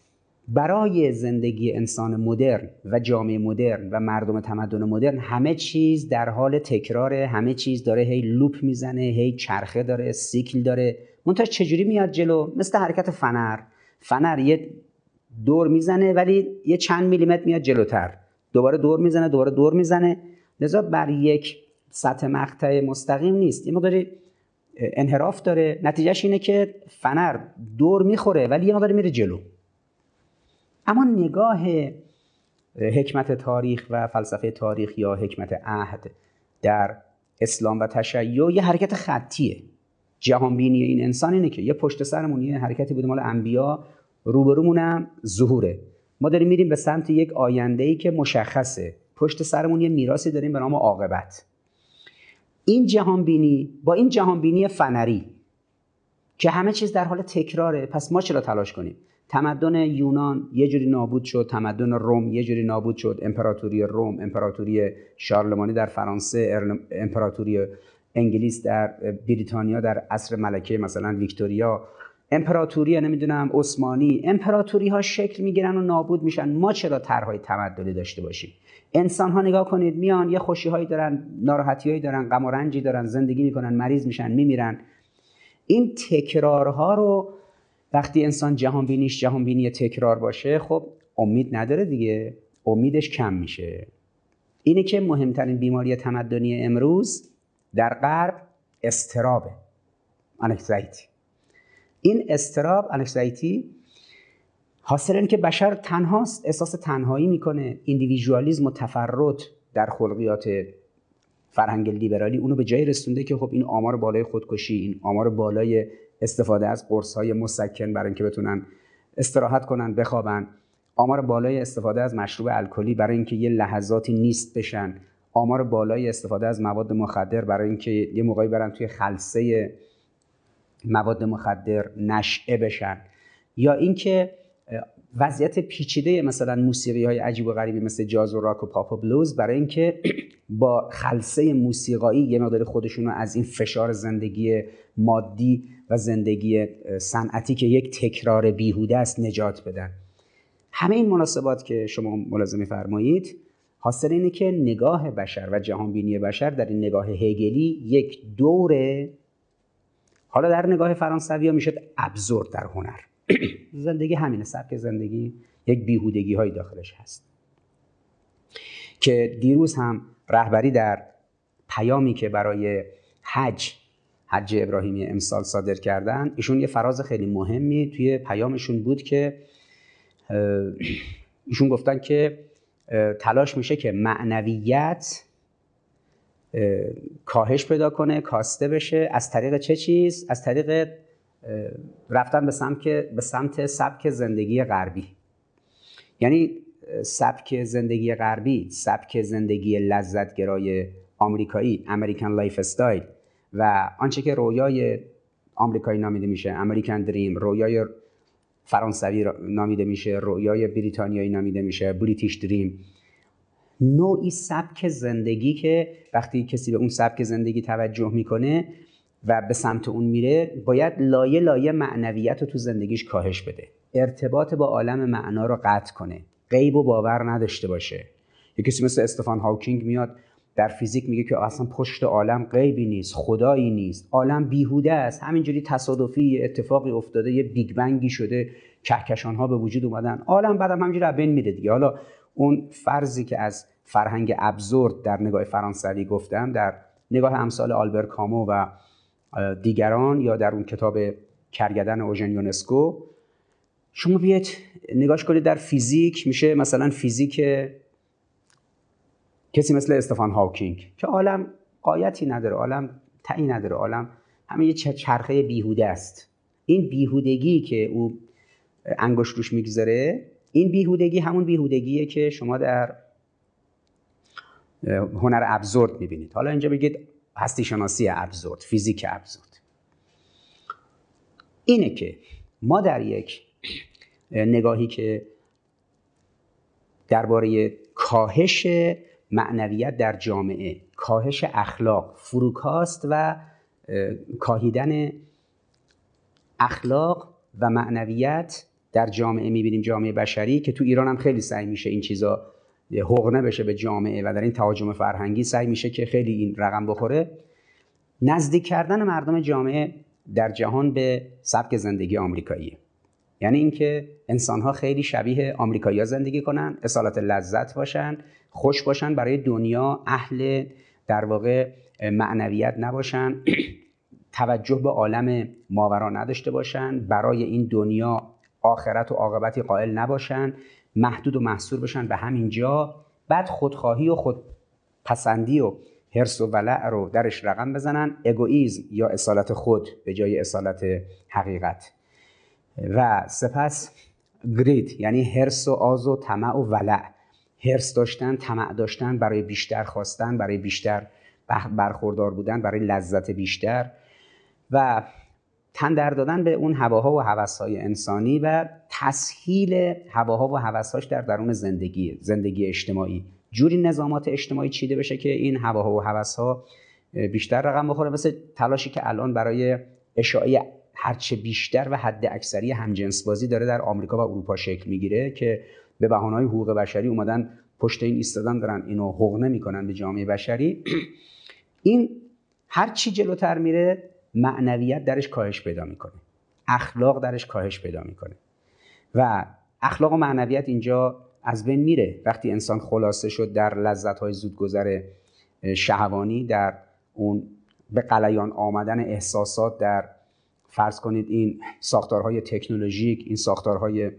برای زندگی انسان مدرن و جامعه مدرن و مردم تمدن مدرن همه چیز در حال تکراره همه چیز داره هی loop می‌زنه هی چرخه داره سیکل داره. منتها چجوری میاد جلو؟ مثل حرکت فنر. فنر یه دور می‌زنه ولی یه چند میلیمتر میاد جلوتر. دوباره دور می‌زنه دوباره دور می‌زنه. لذا بر یک سطح مقطع مستقیم نیست. یه مقداری انحراف داره. نتیجهش اینه که فنر دور می‌خوره ولی یه مقداری میره جلو. اما نگاه حکمت تاریخ و فلسفه تاریخ یا حکمت عهد در اسلام و تشیع یه حرکت خطیه. جهانبینی این انسان اینه که یه پشت سرمون یه حرکتی بوده مال انبیا روبرومونم ظهوره. ما داریم میریم به سمت یک آینده ای که مشخصه. پشت سرمون یه میراثی داریم به نام عاقبت. این جهانبینی با این جهانبینی فنری که همه چیز در حال تکراره پس ما چرا تلاش کنیم؟ تمدن یونان یه جوری نابود شد تمدن روم یه جوری نابود شد. امپراتوری روم امپراتوری شارلمانی در فرانسه امپراتوری انگلیس در بریتانیا در عصر ملکه مثلا ویکتوریا. امپراتوری نمی‌دونم عثمانی. امپراتوری ها شکل می‌گیرن و نابود میشن. ما چرا طرحهای تمدنی داشته باشیم؟ انسان ها نگاه کنید میان یه خوشی هایی دارن ناراحتی هایی دارن غم و رنجی دارن زندگی می‌کنن مریض میشن میمیرن. این تکرارها رو وقتی انسان جهان بینیش جهان بینی تکرار باشه خب امید نداره دیگه. امیدش کم میشه. اینه که مهمترین بیماری تمدنی امروز در غرب استرابه انکزایتی این استراب انکزایتی حاصل این که بشر تنهاست احساس تنهایی می‌کنه ایندیویژوالیسم و تفرد در خلقیات فرهنگ لیبرالی اونو به جای رسونده که خب این آمار بالای خودکشی این آمار بالای استفاده از قرص های مسکن برای اینکه بتونن استراحت کنن بخوابن. آمار بالای استفاده از مشروب الکلی برای اینکه یه لحظاتی نیست بشن. آمار بالای استفاده از مواد مخدر برای اینکه یه موقعی برن توی خلسه مواد مخدر نشعه بشن. یا اینکه وضعیت پیچیده مثلا موسیقی های عجیب و غریبی مثل جاز و راک و پاپ و بلوز برای اینکه با خلسه موسیقایی یه مقدار خودشون رو از این فشار زندگی مادی و زندگی صنعتی که یک تکرار بیهوده است نجات بدن. همه این مناسبات که شما ملازمه فرمایید حاصل اینه که نگاه بشر و جهانبینی بشر در این نگاه هگلی یک دوره حالا در نگاه فرانسوی ها می‌شد ابزورد در هنر. [CLEARS THROAT] زندگی همینه سبک زندگی یک بیهودگی های داخلش هست. که دیروز هم رهبری در پیامی که برای حج حج ابراهیمی امسال صادر کردن ایشون یه فراز خیلی مهمی توی پیامشون بود که ایشون گفتن که تلاش میشه که معنویت کاهش پیدا کنه کاسته بشه. از طریق چه چیز؟ از طریق رفتن به سمت به سمت سبک زندگی غربی. یعنی سبک زندگی غربی سبک زندگی لذتگرای آمریکایی American lifestyle و آنچه که رویای آمریکایی نامیده میشه American dream رویای فرانسوی نامیده میشه رویای بریتانیایی نامیده میشه British dream. نوعی سبک زندگی که وقتی کسی به اون سبک زندگی توجه می‌کنه و به سمت اون میره باید لایه لایه معنویت رو تو زندگیش کاهش بده. ارتباط با عالم معنا رو قطع کنه. غیب و باور نداشته باشه. یه کسی مثل استفان هاوکینگ میاد در فیزیک میگه که اصلا پشت عالم غیبی نیست خدایی نیست عالم بیهوده است. همینجوری تصادفی اتفاقی افتاده یه Big Bang ی شده کهکشان ها به وجود اومدن. عالم بعدم همینجوری بین میره دیگه. حالا اون فرضی که از فرهنگ absurd در نگاه فرانسوی گفتم در نگاه امثال آلبر کامو و دیگران یا در اون کتاب کرگدن اوژن یونسکو شما بیاید نگاش کنید در فیزیک. میشه مثلا فیزیک کسی مثل استفان هاوکینگ که عالم قایتی نداره عالم تعی نداره عالم همه یه چرخه بیهوده است. این بیهودگی که او انگشت روش می‌گذاره این بیهودگی همون بیهودگیه که شما در هنر ابزورد می‌بینید. حالا اینجا بگید هستی شناسی ابزورد فیزیک ابزورد. اینه که ما در یک نگاهی که درباره کاهش معنویت در جامعه. کاهش اخلاق. فروکاست و کاهیدن اخلاق و معنویت در جامعه. می‌بینیم جامعه بشری که تو ایران هم خیلی سعی میشه این چیزا حقنه بشه به جامعه و در این تهاجم فرهنگی سعی میشه که خیلی این رقم بخوره. نزدیک کردن مردم جامعه در جهان به سبک زندگی آمریکایی یعنی اینکه انسانها خیلی شبیه آمریکایی‌ها زندگی کنن اصالت لذت باشن خوش باشن برای دنیا اهل در واقع معنویت نباشن [CLEARS THROAT] توجه به عالم ماورا نداشته باشن برای این دنیا آخرت و عاقبتی قائل نباشن محدود و محصور بشن به همین جا بعد خودخواهی و خودپسندی و هرس و ولع رو درش رقم بزنن اگویزم یا اصالت خود به جای اصالت حقیقت. و سپس گرید یعنی هرس و آز و طمع و ولع هرس داشتن طمع داشتن برای بیشتر خواستن برای بیشتر برخوردار بودن برای لذت بیشتر. و تن دادن به اون هواها و هوسهای انسانی و تسهیل هواها و هوسهاش در درون زندگی زندگی اجتماعی. جوری نظامات اجتماعی چیده بشه که این هواها و هوسها بیشتر رقم بخوره مثل تلاشی که الان برای اشاعه هرچه بیشتر و حد اکثری همجنس بازی داره در آمریکا و اروپا شکل می‌گیره که به بهانه‌های حقوق بشری اومدن پشت این ایستادن دارن اینو حقوق نمی‌کنن به جامعه بشری. این هر چی جلوتر میره معنویت درش کاهش پیدا می‌کنه. اخلاق درش کاهش پیدا می‌کنه. و اخلاق و معنویت اینجا از بین میره. وقتی انسان خلاصه شد در لذت های زودگذر شهوانی در اون به قلیان آمدن احساسات در فرض کنید این ساختارهای تکنولوژیک این ساختارهای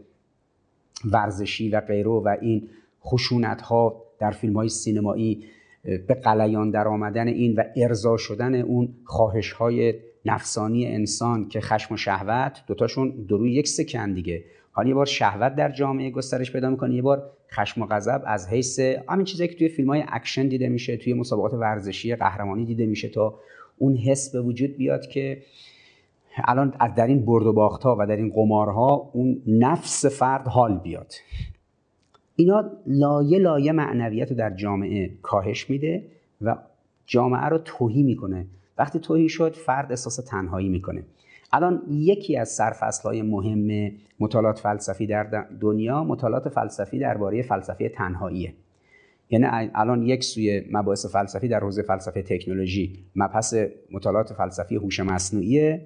ورزشی و غیره و این خشونت ها در فیلم های سینمایی به غلیان در آمدن این و ارضا شدن اون خواهش های نفسانی انسان که خشم و شهوت دوتاشون دو روی یک سکه ن دیگه. حالا یه بار شهوت در جامعه گسترش پیدا می‌کنه یه بار خشم و غضب از حیث همین چیزایی که توی فیلم های اکشن دیده میشه توی مسابقات ورزشی قهرمانی دیده میشه تا اون حس به وجود بیاد که الان در این برد و باخت ها و در این قمارها اون نفس فرد حال بیاد. اینا لایه لایه معنویت رو در جامعه کاهش میده و جامعه رو توهی می‌کنه. وقتی توهی شد فرد احساس تنهایی می‌کنه. الان یکی از سرفصل های مهم مطالعات فلسفی در دنیا مطالعات فلسفی درباره فلسفه تنهاییه. یعنی الان یک سوی مباحث فلسفی در حوزه فلسفه تکنولوژی مبحث مطالعات فلسفی هوش مصنوعیه.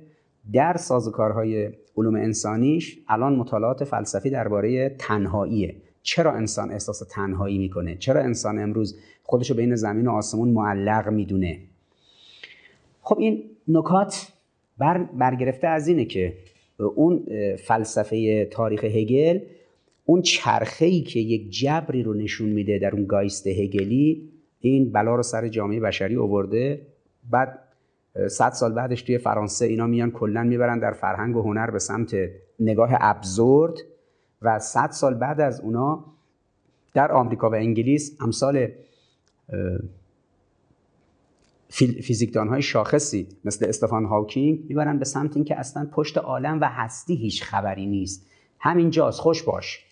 در سازوکارهای علوم انسانیش الان مطالعات فلسفی درباره تنهاییه. چرا انسان احساس تنهایی می‌کنه؟ چرا انسان امروز خودشو بین زمین و آسمون معلق می‌دونه؟ خب این نکات بر برگرفته از اینه که اون فلسفه تاریخ هگل اون چرخه‌ای که یک جبری رو نشون میده در اون گایست هگلی این بلا رو سر جامعه بشری آورده بعد صد سال بعدش توی فرانسه اینا میان کلا می‌برن در فرهنگ و هنر به سمت نگاه ابزورد و صد سال بعد از اونا در آمریکا و انگلیس امثال فیزیکدان های شاخصی مثل استفان هاوکینگ می‌برن به سمت اینکه اصلا پشت عالم و هستی هیچ خبری نیست. همین جاست خوش باش.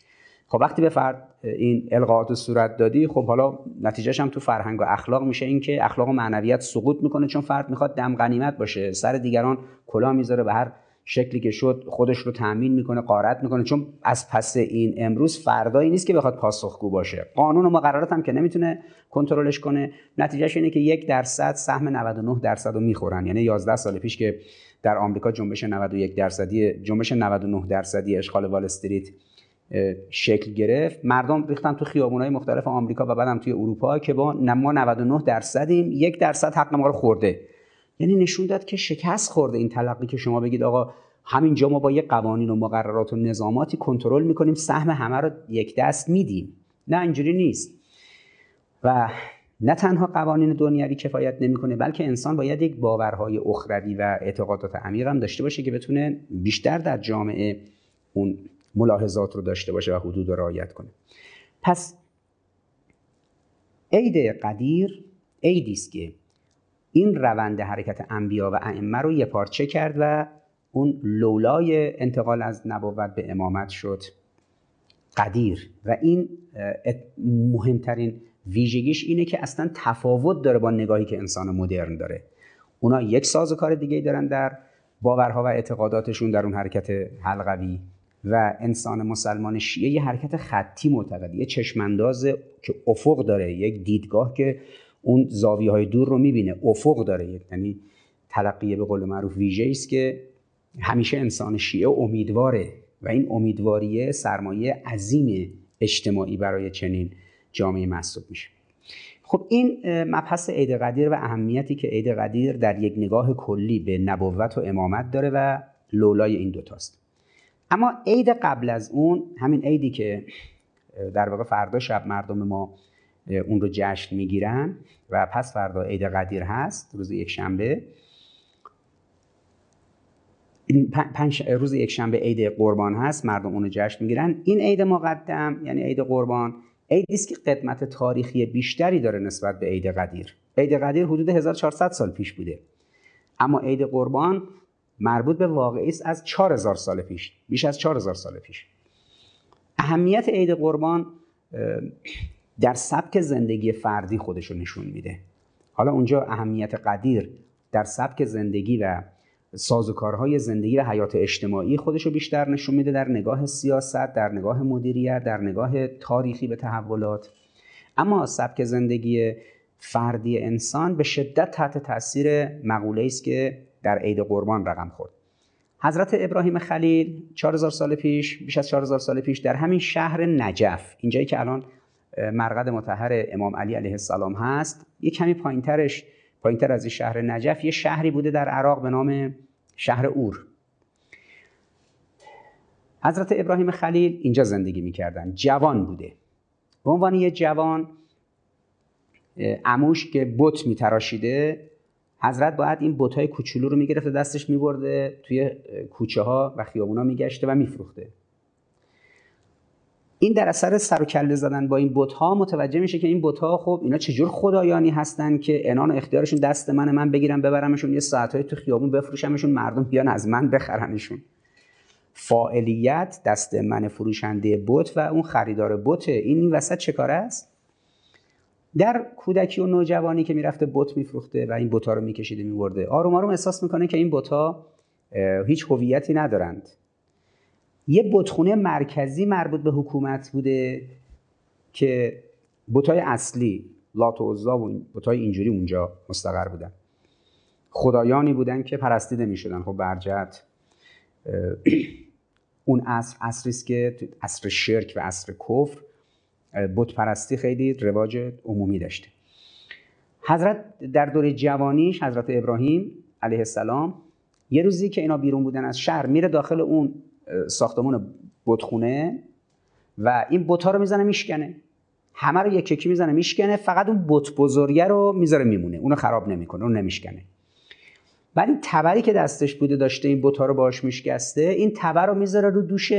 خب وقتی به فرد این القاعات صورت دادی خب حالا نتیجهش هم تو فرهنگ و اخلاق میشه. اینکه اخلاق و معنویت سقوط می‌کنه چون فرد می‌خواد دم غنیمت باشه. سر دیگران کلا می‌ذاره به هر شکلی که شد خودش رو تأمین می‌کنه قارت می‌کنه. چون از پس این امروز فردایی نیست که بخواد پاسخگو باشه. قانون و مقررات هم که نمی‌تونه کنترلش کنه. نتیجهش اینه که یک درصد سهم 99 درصد رو می‌خورن. یعنی 11 سال پیش که در آمریکا جنبش 91 درصدی جنبش 99 درصدی اشغال وال استریت شکل گرفت. مردم ریختن تو خیابونای مختلف آمریکا و بعدم توی اروپا که با ما 99 درصدیم یک درصد حق ما رو خورده. یعنی نشون داد که شکست خورده این تلقی که شما بگید آقا همینجا ما با یه قوانین و مقررات و نظاماتی کنترل می‌کنیم سهم همه رو یک دست میدیم. نه اینجوری نیست. و نه تنها قوانین دنیوی کفایت نمی‌کنه بلکه انسان باید یک باورهای اخروی و اعتقادات عمیق هم داشته باشه که بتونه بیشتر در جامعه اون ملاحظات رو داشته باشه و حدود رو رعایت کنه. پس عید قدیر عیدی است که این روند حرکت انبیا و ائمه رو یه پارچه کرد و اون لولای انتقال از نبوت به امامت شد. قدیر. و این مهمترین ویژگیش اینه که اصلا تفاوت داره با نگاهی که انسان مدرن داره. اونا یک ساز و کار دیگه دارن در باورها و اعتقاداتشون در اون حرکت حلقوی. و انسان مسلمان شیعه یه حرکت خطی معتقد یه چشمانداز که افق داره یک دیدگاه که اون زاویه های دور رو می‌بینه افق داره. یعنی تلقیه به قول معروف ویژه است که همیشه انسان شیعه امیدواره و این امیدواریه سرمایه عظیم اجتماعی برای چنین جامعه محسوب میشه. خب این مبحث عید قدیر و اهمیتی که عید قدیر در یک نگاه کلی به نبوت و امامت داره و لولای این دوتاست اما عید قبل از اون همین عیدی که در واقع فردا شب مردم ما اون رو جشن می‌گیرن و پس فردا عید قدیر هست روز یک شنبه پنج روز یک شنبه عید قربان هست مردم اون رو جشن می‌گیرن. این عید مقدم یعنی عید قربان عیدی است که قدمت تاریخی بیشتری داره نسبت به عید قدیر. عید قدیر حدود 1400 سال پیش بوده. اما عید قربان مربوط به واقعی است از 4000 سال پیش بیش از 4000 سال پیش. اهمیت عید قربان در سبک زندگی فردی خودش رو نشون میده. حالا اونجا اهمیت قدیر در سبک زندگی و سازوکارهای زندگی و حیات اجتماعی خودش رو بیشتر نشون میده در نگاه سیاست در نگاه مدیریت در نگاه تاریخی به تحولات. اما سبک زندگی فردی انسان به شدت تحت تاثیر مقوله است که در عید قربان رقم خورد. حضرت ابراهیم خلیل 4000 سال پیش بیش از 4000 سال پیش در همین شهر نجف اینجایی که الان مرقد متحر امام علی علیه السلام هست یه کمی پایینترش پایینتر از این شهر نجف یه شهری بوده در عراق به نام شهر اور. حضرت ابراهیم خلیل اینجا زندگی می‌کردن جوان بوده. به عنوان یه جوان اموش که بت میتراشیده حضرت باید این بتهای کوچولو رو می‌گرفته دستش میبرده توی کوچه ها و خیابونا میگشته و میفروخته. این در اثر سر و کله زدن با این بت ها متوجه میشه که این بت ها خب اینا چجور خدایانی هستن که انان و اختیارشون دست من من بگیرم ببرمشون یه ساعت تو خیابون بفروشمشون مردم بیان از من بخرنشون. فاعلیت دست من فروشنده بت و اون خریدار بت این این وسط چه کاره است؟ در کودکی و نوجوانی که می‌رفته بت میفروخته و این بت ها رو میکشیده میبرده. آروم آروم احساس می‌کنه که این بت ها هیچ هویتی ندارند. یه بتخونه مرکزی مربوط به حکومت بوده که بتای اصلی لات و عزا و بتای اینجوری اونجا مستقر بودن. خدایانی بودن که پرستیده می‌شدن. خب برجت [CLEARS THROAT] اون عصر عصری است که عصر شرک و عصر کفر بت پرستی خیلی رواج عمومی داشته. حضرت در دوره جوانیش حضرت ابراهیم علیه السلام یه روزی که اینا بیرون بودن از شهر میره داخل اون ساختمون بتخونه و این بوتا رو می‌زنه میشکنه. همه رو یک یکی می‌زنه میشکنه فقط اون بت بزرگه رو می‌ذاره میمونه. اونو خراب نمی‌کنه اون نمیشکنه. ولی تبری که دستش بوده داشته این بوتا رو باش میشکسته این تبر رو می‌ذاره رو دوش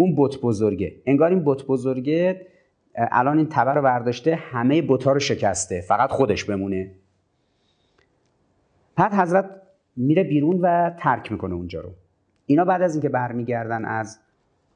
اون بت بزرگه. انگار این بت بزرگه الان این تبر رو برداشته همه بوتا رو شکسته. فقط خودش بمونه. بعد حضرت میره بیرون و ترک می‌کنه اونجا رو. اینا بعد از اینکه برمیگردن از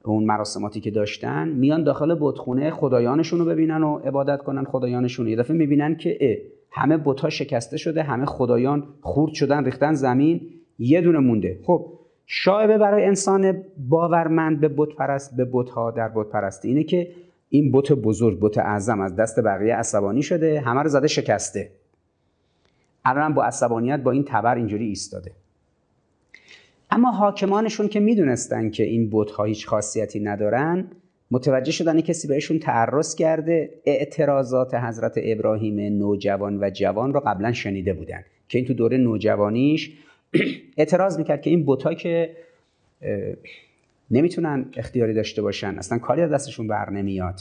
اون مراسماتی که داشتن میان داخل بتخونه خدایانشون رو ببینن و عبادت کنن خدایانشون یه دفعه می‌بینن که همه بتها شکسته شده همه خدایان خورد شدن ریختن زمین یه دونه مونده. خب شایبه برای انسان باورمند به بت پرست به بت ها در بت پرستی اینه که این بت بزرگ بت اعظم از دست بقیه عصبانی شده همه رو زده شکسته. الان با عصبانیت با این تبر اینجوری ایستاده. اما حاکمانشون که می‌دونستن که این بت ها هیچ خاصیتی ندارن متوجه شدن کسی بهشون تعرض کرده اعتراضات حضرت ابراهیم نوجوان و جوان رو قبلا شنیده بودن که این تو دوره نوجوانیش اعتراض می‌کرد که این بوتا که نمی‌تونن اختیاری داشته باشن اصلا کاری از دستشون بر نمیاد.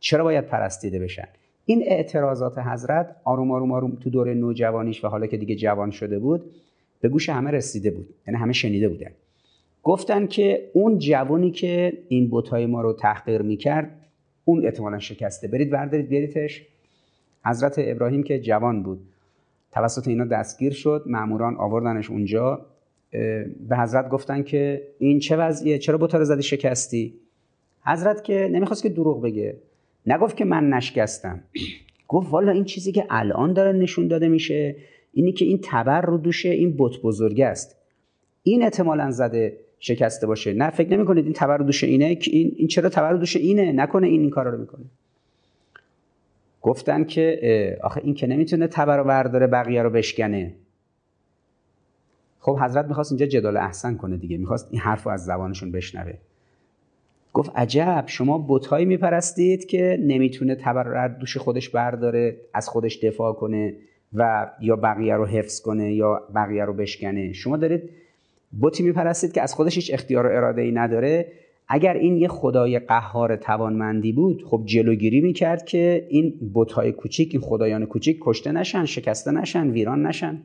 چرا باید پرستیده بشن؟ این اعتراضات حضرت آروم آروم آروم تو دوره نوجوانیش و حالا که دیگه جوان شده بود به گوش همه رسیده بود. یعنی همه شنیده بودن. گفتن که اون جوانی که این بوتای ما رو تحقیر می‌کرد اون احتمالا شکسته. برید بردارید بیاریدش. حضرت ابراهیم که جوان بود. توسط اینا دستگیر شد ماموران آوردنش اونجا. به حضرت گفتن که این چه وضعیه؟ چرا بوتا رو زدی شکستی؟ حضرت که نمی‌خواست که دروغ بگه. نگفت که من نشکستم. گفت والا این چیزی که الان داره نشون داده میشه اینی که این تبر رو دوشه این بت بزرگ است. این احتمالا زده شکسته باشه. نه فکر نمی‌کنید این تبر رو دوشه اینه؟ که این, این چرا تبر رو دوشه اینه؟ نکنه این این کارا رو می‌کنه. گفتن که آخه این که نمی‌تونه تبر رو برداره بقیه رو بشکنه. خب حضرت می‌خواست اینجا جدال احسن کنه دیگه می‌خواست این حرف رو از زبانشون بشنوه. گفت عجب شما بتهایی میپرستید که نمی‌تونه تبر رو دوش خودش برداره از خودش دفاع کنه و یا بقیه رو حفظ کنه یا بقیه رو بشکنه. شما دارید بتی میپرستید که از خودش هیچ اختیار و اراده ای نداره. اگر این یه خدای قهار توانمندی بود خب جلوگیری می‌کرد که این بتهای کوچیک این خدایان کوچیک کشته نشن شکسته نشن ویران نشن.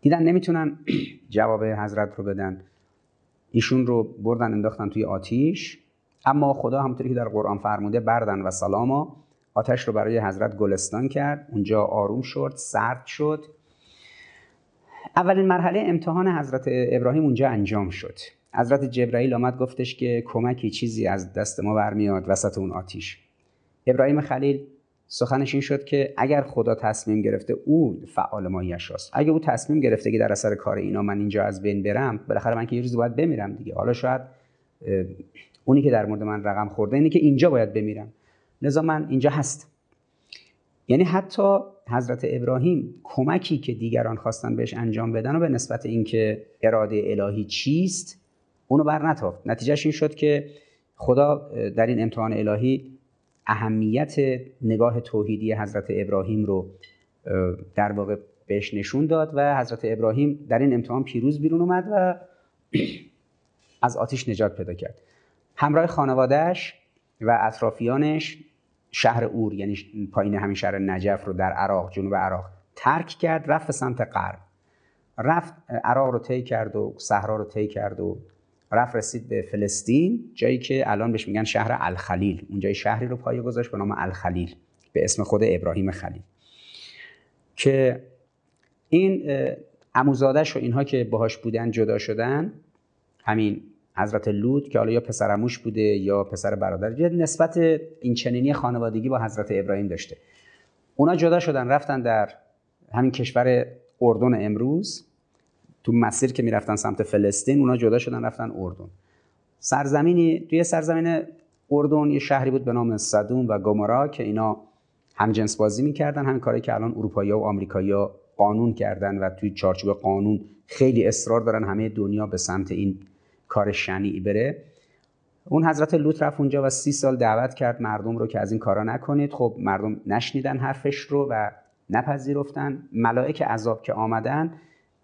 دیدن نمی‌تونن [CLEARS THROAT] جواب حضرت رو بدن. ایشون رو بردن انداختن توی آتیش. اما خدا همونطوری که در قرآن فرموده بردن و سلاما آتش رو برای حضرت گلستان کرد. اونجا آروم شد سرد شد. اولین مرحله امتحان حضرت ابراهیم اونجا انجام شد. حضرت جبرائیل آمد گفتش که کمکی چیزی از دست ما برمیاد وسط اون آتیش. ابراهیم خلیل سخنش این شد که اگر خدا تصمیم گرفته او فعال ما است اگه او تصمیم گرفته که در اثر کار اینا من اینجا از بین برم بالاخره من که یه روز باید بمیرم دیگه. حالا شاید اونی که در مورد من رقم خورده اینه که اینجا باید بمیرم. لذا من اینجا هست. یعنی حتی حضرت ابراهیم کمکی که دیگران خواستن بهش انجام بدن و به نسبت اینکه اراده الهی چیست اونو بر نتافت. نتیجهش این شد که خدا در این امتحان الهی اهمیت نگاه توحیدی حضرت ابراهیم رو در واقع بهش نشون داد و حضرت ابراهیم در این امتحان پیروز بیرون اومد و [CLEARS THROAT] از آتیش نجات پیدا کرد. همراه خانوادهش و اطرافیانش شهر اور یعنی پایین همین شهر نجف رو در عراق جنوب عراق ترک کرد رفت سمت غرب. رفت عراق رو طی کرد و صحرا رو طی کرد و رفت رسید به فلسطین جایی که الان بهش میگن شهر الخلیل. اونجا شهری رو پایه گذاشت به نام الخلیل به اسم خود ابراهیم خلیل. که این اموزادش و اینها که باهاش بودن جدا شدن همین حضرت لوط که حالا یا پسرموش بوده یا پسر برادر یه نسبت این چنینی خانوادگی با حضرت ابراهیم داشته. اونا جدا شدن رفتن در همین کشور اردن امروز. تو مسیر که می‌رفتن سمت فلسطین اونا جدا شدن رفتن اردن. سرزمینی توی سرزمین اردن یه شهری بود به نام صدوم و گومورا که اینا هم جنس بازی می‌کردن همین کاری که الان اروپایی و آمریکایی قانون کردن و توی چارچوب قانون خیلی اصرار دارن همه دنیا به سمت این کار شنیعی بره. اون حضرت لوط رفت اونجا و سی سال دعوت کرد مردم رو که از این کارا نکنید. خب مردم نشنیدن حرفش رو و نپذیرفتن. ملائک عذاب که آمدن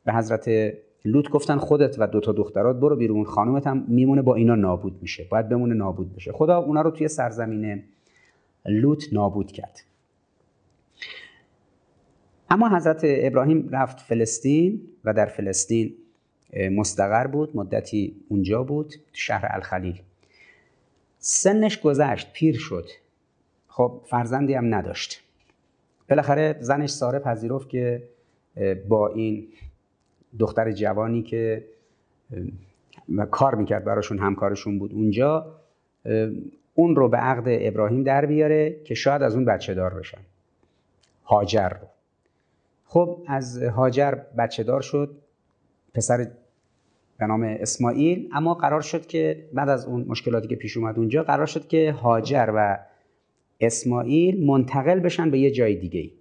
به حضرت لوط گفتن خودت و دوتا دخترات برو بیرون خانومت هم میمونه با اینا نابود میشه باید بمونه نابود بشه. خدا اونا رو توی سرزمین لوط نابود کرد. اما حضرت ابراهیم رفت فلسطین و در فلسطین مستقر بود مدتی اونجا بود شهر الخلیل. سنش گذشت پیر شد. خب فرزندی هم نداشت. بالاخره زنش ساره پذیرفت که با این دختر جوانی که کار می‌کرد براشون همکارشون بود اونجا اون رو به عقد ابراهیم در بیاره که شاید از اون بچه دار بشن هاجر رو خب از هاجر بچه دار شد پسر به نام اسماعیل اما قرار شد که بعد از اون مشکلاتی که پیش اومد اونجا قرار شد که هاجر و اسماعیل منتقل بشن به یه جای دیگه ای.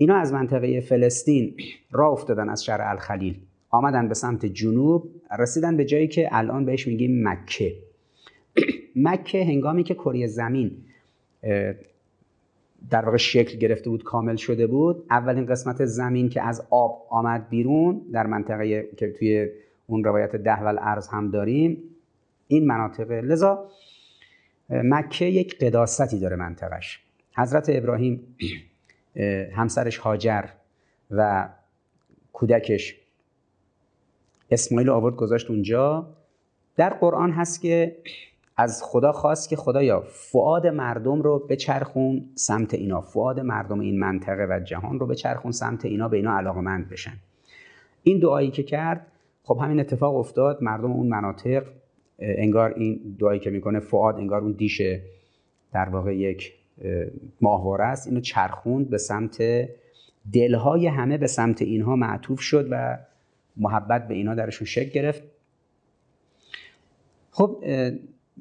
اینا از منطقه فلسطین راه افتادن از شهر الخلیل. آمدن به سمت جنوب رسیدن به جایی که الان بهش میگیم مکه. مکه هنگامی که کره زمین در واقع شکل گرفته بود کامل شده بود اولین قسمت زمین که از آب آمد بیرون در منطقه که توی اون روایت ده و هم داریم این مناطق. لذا مکه یک قداستی داره منطقش. حضرت ابراهیم همسرش هاجر و کودکش اسماعیل آورد گذاشت اونجا. در قرآن هست که از خدا خواست که خدایا فعاد مردم رو بچرخون سمت اینا. فعاد مردم این منطقه و جهان رو بچرخون سمت اینا به اینا علاقمند بشن. این دعایی که کرد خب همین اتفاق افتاد. مردم اون مناطق انگار این دعایی که می‌کنه فعاد انگار اون دیش در واقع یک ماهواره است. اینو چرخوند به سمت دلهای همه به سمت اینها معطوف شد و محبت به اینا درشون شکل گرفت. خب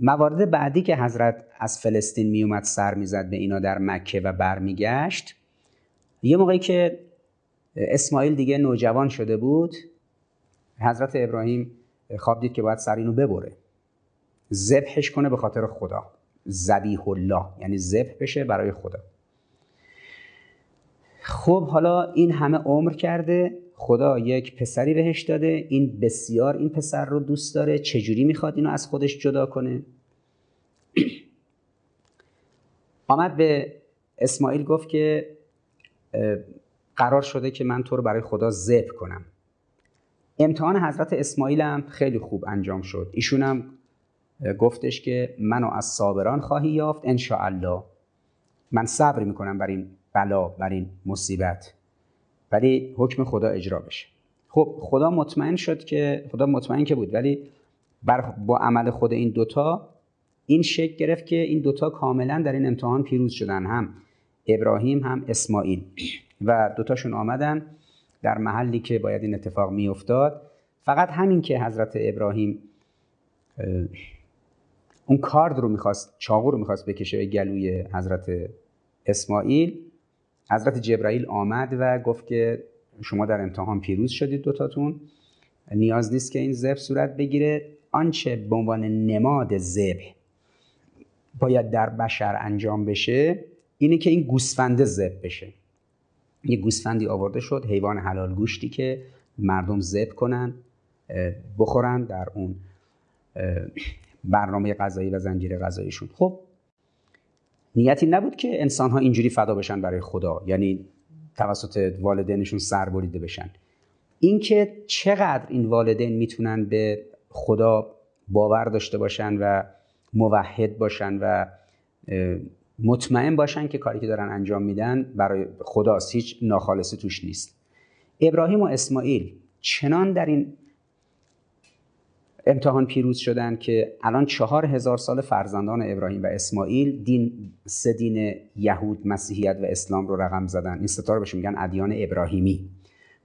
موارد بعدی که حضرت از فلسطین میومد سر می‌زد به اینا در مکه و برمیگشت یه موقعی که اسماعیل دیگه نوجوان شده بود حضرت ابراهیم خواب دید که باید سر اینو ببره. ذبحش کنه به خاطر خدا. زبیح الله یعنی ذبح بشه برای خدا. خب حالا این همه عمر کرده خدا یک پسری بهش داده این بسیار این پسر رو دوست داره چجوری می‌خواد اینو از خودش جدا کنه؟ [CLEARS THROAT] آمد به اسماعیل گفت که قرار شده که من تو رو برای خدا ذبح کنم. امتحان حضرت اسماعیل هم خیلی خوب انجام شد. ایشون هم گفتش که منو از صابران خواهی یافت؟ ان من صبر می‌کنم بر این بلا بر این مصیبت. ولی حکم خدا اجرا بشه. خب خدا مطمئن شد که خدا مطمئن که بود. ولی بر با عمل خود این دوتا این شکل گرفت که این دوتا کاملا در این امتحان پیروز شدن. هم ابراهیم هم اسماعیل. و دوتاشون آمدن در محلی که باید این اتفاق میافتاد. فقط همین که حضرت ابراهیم اون کارد رو می‌خواست چاقو رو می‌خواست بکشه به گلوی حضرت اسماعیل. حضرت جبرائیل آمد و گفت که شما در امتحان پیروز شدید دوتاتون. نیاز نیست که این ذبح صورت بگیره. آنچه به عنوان نماد ذبح باید در بشر انجام بشه اینه که این گوسفنده ذبح بشه. یه گوسفندی آورده شد حیوان حلال گوشتی که مردم ذبح کنن بخورن در اون برنامه غذایی و زنجیره غذاییشون. خب نیتی نبود که انسان ها اینجوری فدا بشن برای خدا یعنی توسط والدینشون سر بریده بشن. اینکه چقدر این والدین می‌تونن به خدا باور داشته باشن و موحد باشن و مطمئن باشن که کاری که دارن انجام میدن برای خداست هیچ ناخالصی توش نیست. ابراهیم و اسماعیل چنان در این امتحان پیروز شدن که الان چهار هزار سال فرزندان ابراهیم و اسماعیل دین سه دین یهود مسیحیت و اسلام رو رقم زدن. این ستاره بهش میگن ادیان ابراهیمی.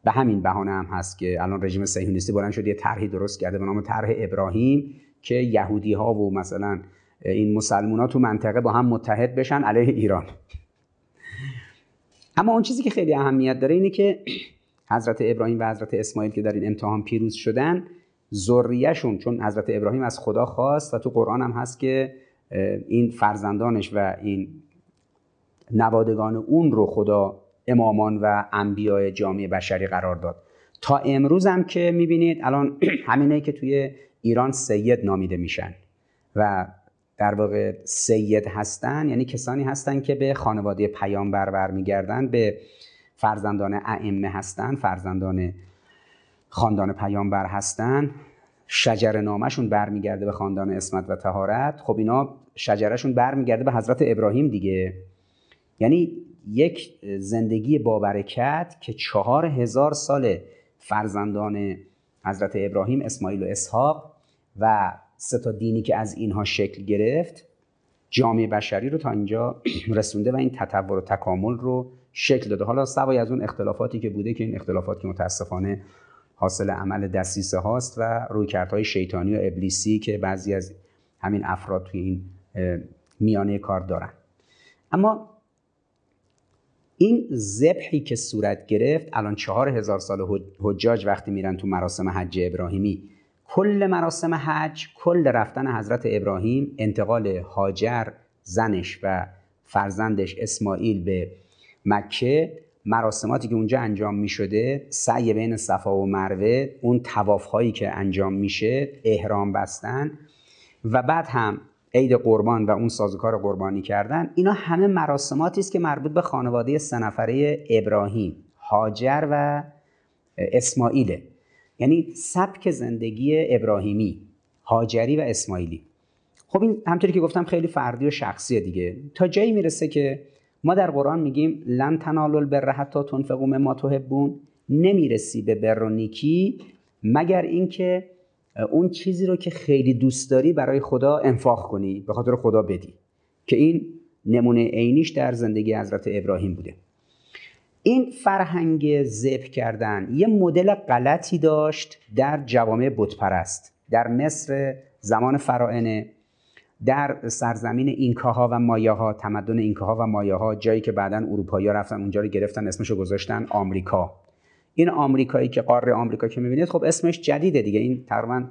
به همین بهانه هم هست که الان رژیم صهیونیستی بلند شد یه طرحی درست کرده به نام طرح ابراهیم که یهودی ها و مثلا این مسلمان ها تو منطقه با هم متحد بشن علیه ایران. اما اون چیزی که خیلی اهمیت داره اینه که حضرت ابراهیم و حضرت اسماعیل که در این امتحان پیروز شدن ذریهشون چون حضرت ابراهیم از خدا خواست و تو قرآن هم هست که این فرزندانش و این نوادگان اون رو خدا امامان و انبیای جامعه بشری قرار داد. تا امروز هم که می‌بینید الان [CLEARS THROAT] همینه که توی ایران سید نامیده میشن و در واقع سید هستن یعنی کسانی هستن که به خانواده پیامبر برمیگردن به فرزندان ائمه هستن فرزندان خاندان پیامبر هستن شجر نامشون برمیگرده به خاندان اسمت و تهارت خب اینا شجرشون برمیگرده به حضرت ابراهیم دیگه. یعنی یک زندگی بابرکت که چهار هزار سال فرزندان حضرت ابراهیم اسماعیل و اسحاق و سه تا دینی که از اینها شکل گرفت جامعه بشری رو تا اینجا [CLEARS THROAT] رسونده و این تطور و تکامل رو شکل داده. حالا سوای از اون اختلافاتی که بوده که این اختلافات که متاسفانه حاصل عمل دستیسه هاست و رویکردهای شیطانی و ابلیسی که بعضی از همین افراد توی این میانه کار دارن. اما این ذبحی که صورت گرفت الان چهار هزار سال حجاج وقتی میرن تو مراسم حج ابراهیمی کل مراسم حج کل رفتن حضرت ابراهیم انتقال هاجر زنش و فرزندش اسماعیل به مکه مراسماتی که اونجا انجام می شده سعی بین صفا و مروه اون تواف هایی که انجام میشه احرام بستن و بعد هم عید قربان و اون سازوکار قربانی کردن. اینا همه مراسماتی است که مربوط به خانواده سه نفره ابراهیم هاجر و اسماعیله. یعنی سبک زندگی ابراهیمی هاجری و اسماعیلی. خب این همطوری که گفتم خیلی فردی و شخصیه دیگه. تا جایی می‌رسه که ما در قرآن میگیم لن تنالوا البر حتی تنفقوا مما تحبون. نمی‌رسی به بر و نیکی مگر اینکه اون چیزی رو که خیلی دوست داری برای خدا انفاق کنی به خاطر خدا بدی. که این نمونه عینیش در زندگی حضرت ابراهیم بوده. این فرهنگ ذبح کردن یه مدل غلطی داشت در جوامع بتپرست در مصر زمان فرائنه. در سرزمین اینکاها و مایاها تمدن اینکاها و مایاها جایی که بعدا اروپایی رفتن اونجا رو گرفتن اسمشو گذاشتن آمریکا. این آمریکایی که قاره آمریکا که می‌بینید خب اسمش جدیده دیگه. این تقریبا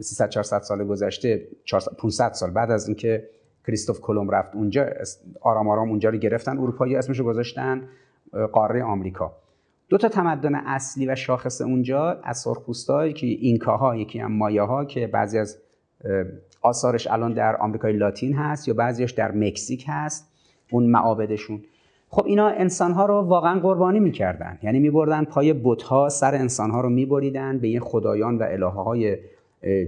300 400 سال گذشته 500 سال بعد از اینکه کریستوف کلم رفت اونجا آرام آرام اونجا رو گرفتن اروپایی اسمشو گذاشتن قاره آمریکا. دو تا تمدن اصلی و شاخص اونجا از سرخپوستایی که اینکاها یکی هم مایاها که بعضی از آثارش الان در آمریکای لاتین هست یا بعضیش در مکزیک هست اون معابدشون. خب اینا انسانها رو واقعا قربانی می‌کردن. یعنی میبردن پای بتها سر انسانها رو میبریدن به این خدایان و الهه های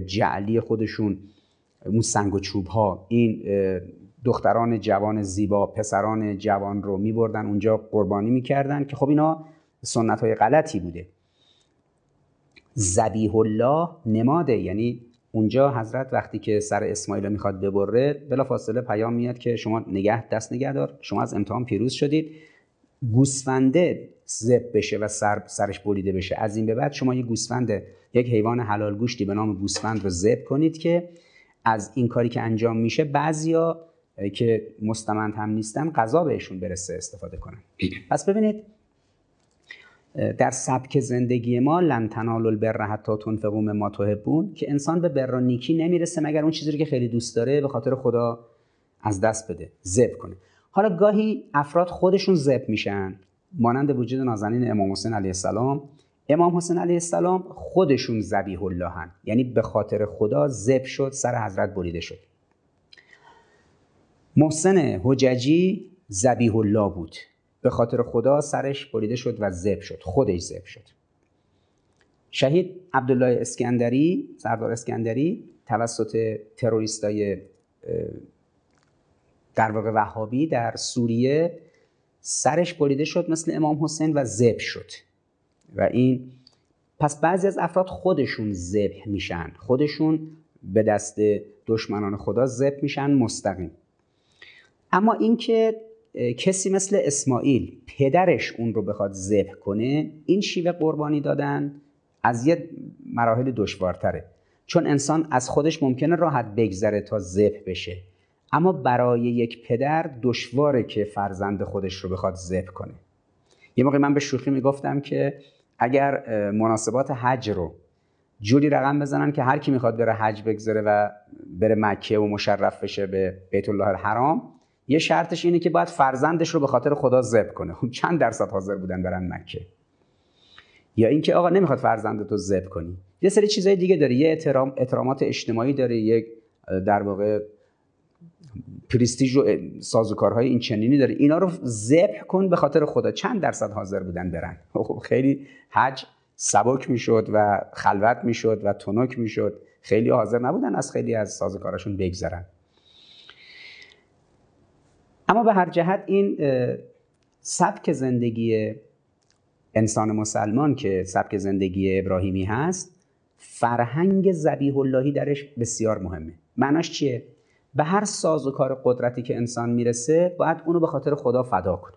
جعلی خودشون. اون سنگ و چوب ها این دختران جوان زیبا پسران جوان رو میبردن اونجا قربانی می‌کردن که خب اینا سنت های غلطی بوده. زبیح الله نماده یعنی اونجا حضرت وقتی که سر اسماعیل رو می‌خواد ببره بلا فاصله پیام میاد که شما نگه دست نگه دار. شما از امتحان پیروز شدید. گوسفنده زب بشه و سر سرش بریده بشه. از این به بعد شما یه گوسفند یک حیوان حلال گوشتی به نام گوسفند رو زب کنید که از این کاری که انجام میشه بعضیا که مستمند هم نیستن غذا بهشون برسه استفاده کنن. پس ببینید در سبک زندگی ما لن تنالوا البر حتی تنفقوا مما تحبون که انسان به بر نیکی نمی‌رسه مگر اون چیزی که خیلی دوست داره به خاطر خدا از دست بده ذبح کنه. حالا گاهی افراد خودشون ذبح میشن مانند وجود نازنین امام حسین علیه السلام. امام حسین علیه السلام خودشون ذبیح اللهن یعنی به خاطر خدا ذبح شد سر حضرت بریده شد. محسن حججی ذبیح الله بود. به خاطر خدا سرش بریده شد و ذبح شد خودش ذبح شد. شهید عبدالله اسکندری سردار اسکندری توسط تروریستای در واقع وهابی در سوریه سرش بریده شد مثل امام حسین و ذبح شد. و این پس بعضی از افراد خودشون ذبح میشن خودشون به دست دشمنان خدا ذبح میشن مستقیم. اما اینکه کسی مثل اسماعیل پدرش اون رو بخواد ذبح کنه این شیوه قربانی دادن از یه مراحل دشوارتره. چون انسان از خودش ممکنه راحت بگذره تا ذبح بشه. اما برای یک پدر دشواره که فرزند خودش رو بخواد ذبح کنه. یه موقع من به شوخی می‌گفتم که اگر مناسبات حج رو جوری رقم بزنن که هر کی می‌خواد بره حج بگذره و بره مکه و مشرف بشه به بیت الله الحرام یه شرطش اینه که باید فرزندش رو به خاطر خدا ذبح کنه. خب چند درصد حاضر بودن برن مکه؟ یا اینکه آقا نمی‌خواد فرزندتو ذبح کنی. یه سری چیزای دیگه داره یه احترام احترامات اجتماعی داره یک در واقع پرستیژ و سازوکارهای این چنینی داره اینا رو ذبح کن به خاطر خدا. چند درصد حاضر بودن برن؟ [LAUGHS] خب خیلی حج سبک می‌شد و خلوت می‌شد و تنک می‌شد. خیلی حاضر نبودن از خیلی از سازوکارشون بگذرن. اما به هر جهت این سبک زندگی انسان مسلمان که سبک زندگی ابراهیمی هست فرهنگ زبیح اللهی درش بسیار مهمه. معناش چیه؟ به هر ساز و کار قدرتی که انسان می‌رسه باید اونو به خاطر خدا فدا کنه.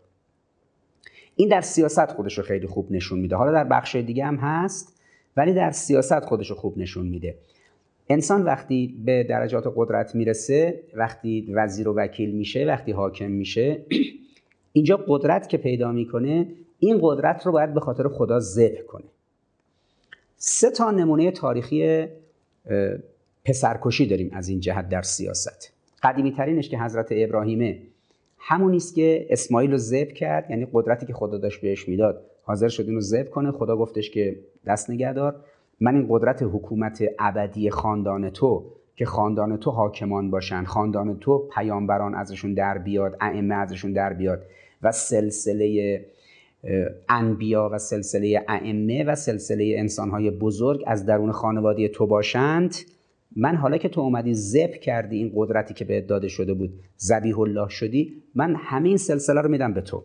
این در سیاست خودش رو خیلی خوب نشون میده. حالا در بخش دیگه هم هست ولی در سیاست خودش رو خوب نشون میده. انسان وقتی به درجات قدرت می‌رسه وقتی وزیر و وکیل میشه وقتی حاکم میشه [CLEARS THROAT] اینجا قدرت که پیدا می‌کنه این قدرت رو باید به خاطر خدا ذبح کنه. سه تا نمونه تاریخی پسرکشی داریم از این جهت در سیاست. قدیمی ترینش که حضرت ابراهیمه. همون است که اسماعیل رو ذبح کرد یعنی قدرتی که خدا داشت بهش می‌داد. حاضر شد اینو ذبح کنه خدا گفتش که دست نگهدار. من این قدرت حکومت ابدی خاندان تو که خاندان تو حاکمان باشن خاندان تو پیامبران ازشون در بیاد ائمه ازشون در بیاد و سلسله انبیا و سلسله ائمه و سلسله انسانهای بزرگ از درون خانواده تو باشند. من حالا که تو اومدی زب کردی این قدرتی که بهت داده شده بود زبیح الله شدی من همین سلسله رو میدم به تو.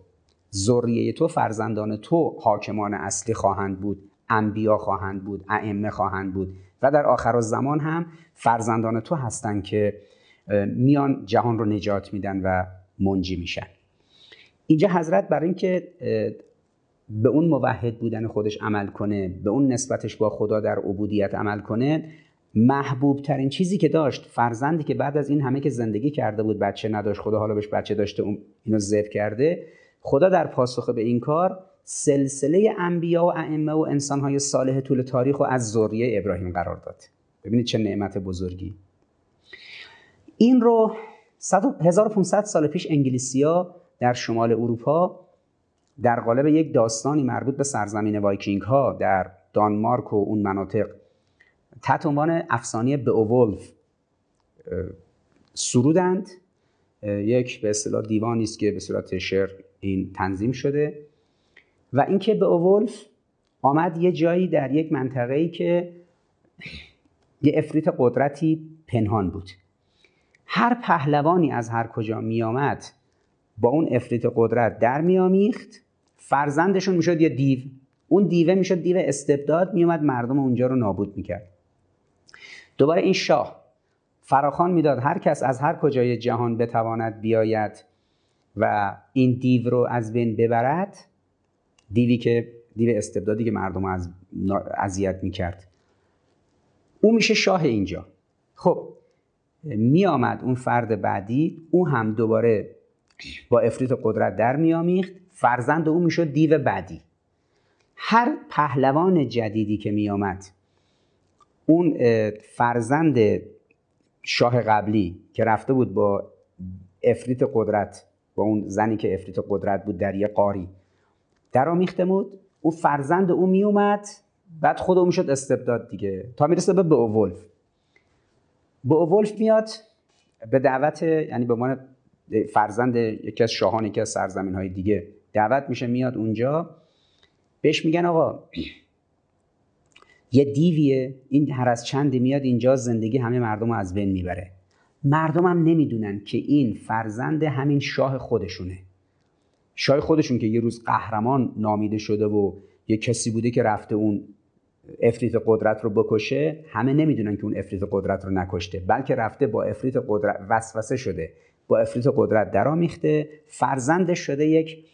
ذریه تو فرزندان تو حاکمان اصلی خواهند بود. انبیا خواهند بود ائمه خواهند بود و در آخر زمان هم فرزندان تو هستند که میان جهان رو نجات میدن و منجی میشن. اینجا حضرت برای اینکه به اون موحد بودن خودش عمل کنه به اون نسبتش با خدا در عبودیت عمل کنه محبوب ترین چیزی که داشت فرزندی که بعد از این همه که زندگی کرده بود بچه نداشت خدا حالا بهش بچه داشته اینو ذبح کرده خدا در پاسخ به این کار سلسله انبیا و ائمه و انسانهای صالح طول تاریخ و از ذریه ابراهیم قرار داد. ببینید چه نعمت بزرگی. این رو 1500 سال پیش انگلیسیا در شمال اروپا در قالب یک داستانی مربوط به سرزمین وایکینگ ها در دانمارک و اون مناطق تحت عنوان افسانه بئوولف سرودند. یک به اصطلاح دیوانی است که به صورت شعر این تنظیم شده. و اینکه بئوولف آمد یه جایی در یک منطقه ای که یه افریت قدرتی پنهان بود. هر پهلوانی از هر کجا می آمد با اون افریت قدرت در میامیخت فرزندشون می‌شد یه دیو. اون دیوه می‌شد دیو استبداد میومد مردم اونجا رو نابود می‌کرد. دوباره این شاه فراخان می‌داد هر کس از هر کجای جهان بتواند بیاید و این دیو رو از بین ببرد. دیوی که دیو استبدادی که مردم از اذیت می‌کرد. او میشه شاه اینجا. خب می آمد اون فرد بعدی او هم دوباره با افریت قدرت در میامیخت فرزند او می‌شد دیو بعدی. هر پهلوان جدیدی که میآمد اون فرزند شاه قبلی که رفته بود با افریت قدرت با اون زنی که افریت قدرت بود در یه قاری در آمیخته بود اون فرزند او میومد بعد خود او می‌شد استبداد دیگه. تا می‌رسه به اوولف اوولف میاد به دعوت یعنی به عنوان فرزند یکی از شاهان یکی از سرزمین های دیگه دعوت میشه میاد اونجا. بهش میگن آقا یه دیویه این هر از چندی میاد اینجا زندگی همه مردم رو از بین می‌بره. مردم هم نمی‌دونن که این فرزند همین شاه خودشونه. شاه خودشون که یه روز قهرمان نامیده شده و یه کسی بوده که رفته اون افریت قدرت رو بکشه همه نمی‌دونن که اون افریت قدرت رو نکشته. بلکه رفته با افریت قدرت وسوسه شده. با افریت قدرت درآمیخته فرزندش شده یک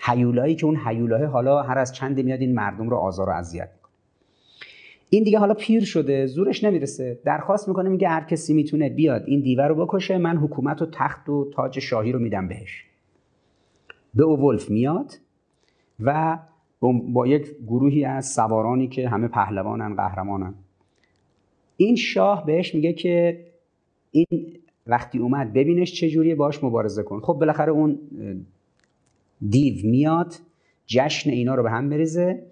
حیولایی که اون حیولاه حالا هر از چندی میاد این مردم رو آزار و اذیت می‌کنه. این دیگه حالا پیر شده زورش نمی‌رسه. درخواست می‌کنه میگه هر کسی می‌تونه بیاد این دیوه رو بکشه من حکومت و تخت و تاج شاهی رو میدم بهش. به ولف میاد و با یک گروهی از سوارانی که همه پهلوانن قهرمانن. این شاه بهش میگه که این وقتی اومد ببینش چجوریه باش مبارزه کن. خب بالاخره اون دیو میاد جشن اینا رو به هم بریزه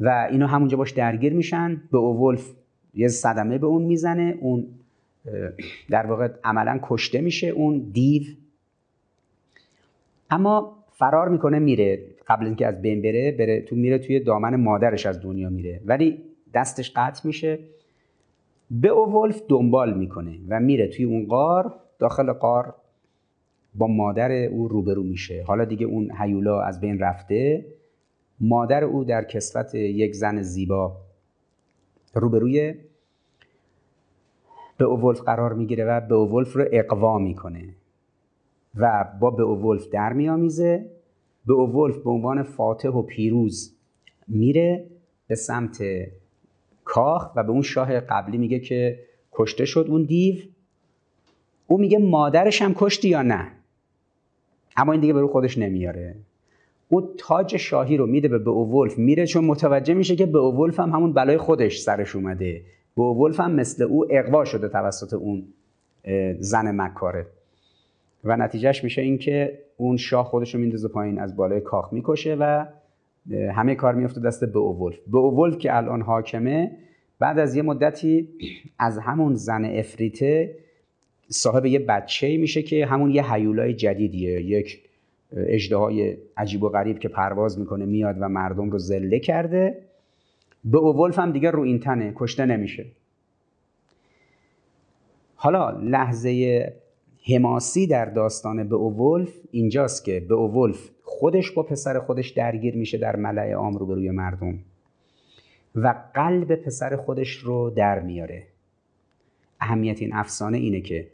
و اینا همونجا باش درگیر میشن. به اوولف یه صدمه به اون می‌زنه اون در واقع عملا کشته میشه اون دیو اما فرار می‌کنه میره. قبل اینکه از بین بره بره تو میره توی دامن مادرش از دنیا میره. ولی دستش قطع میشه. به اوولف دنبال می‌کنه و میره توی اون قار داخل قار با مادر او روبرو میشه. حالا دیگه اون هیولا از بین رفته. مادر او در کسفت یک زن زیبا روبروی به اوولف قرار می‌گیره و به اوولف رو اقوا می‌کنه. و با به اوولف در میامیزه به اوولف به عنوان فاتح و پیروز میره به سمت کاخ و به اون شاه قبلی میگه که کشته شد اون دیو. او میگه مادرش هم کشتی یا نه؟ اما این دیگه به رو خودش نمیاره. او تاج شاهی رو میده به بئوولف میره چون متوجه میشه که بئوولف هم همون بلای خودش سرش اومده. بئوولف هم مثل او اقوا شده توسط اون زن مکاره. و نتیجهش میشه این که اون شاه خودش رو میندازه پایین از بالای کاخ می‌کشه و همه کار میفته دست بئوولف بئوولف که الان حاکمه بعد از یه مدتی از همون زن افریته صاحب یه بچه میشه که همون یه حیولای جدیدیه. یک اجده عجیب و غریب که پرواز می‌کنه میاد و مردم رو زله کرده. به اوولف هم دیگه رو این تنه کشته نمیشه. حالا لحظه حماسی در داستان به اوولف اینجاست که به اوولف خودش با پسر خودش درگیر میشه در ملع عام روبروی مردم و قلب پسر خودش رو در میاره. اهمیت این افسانه اینه که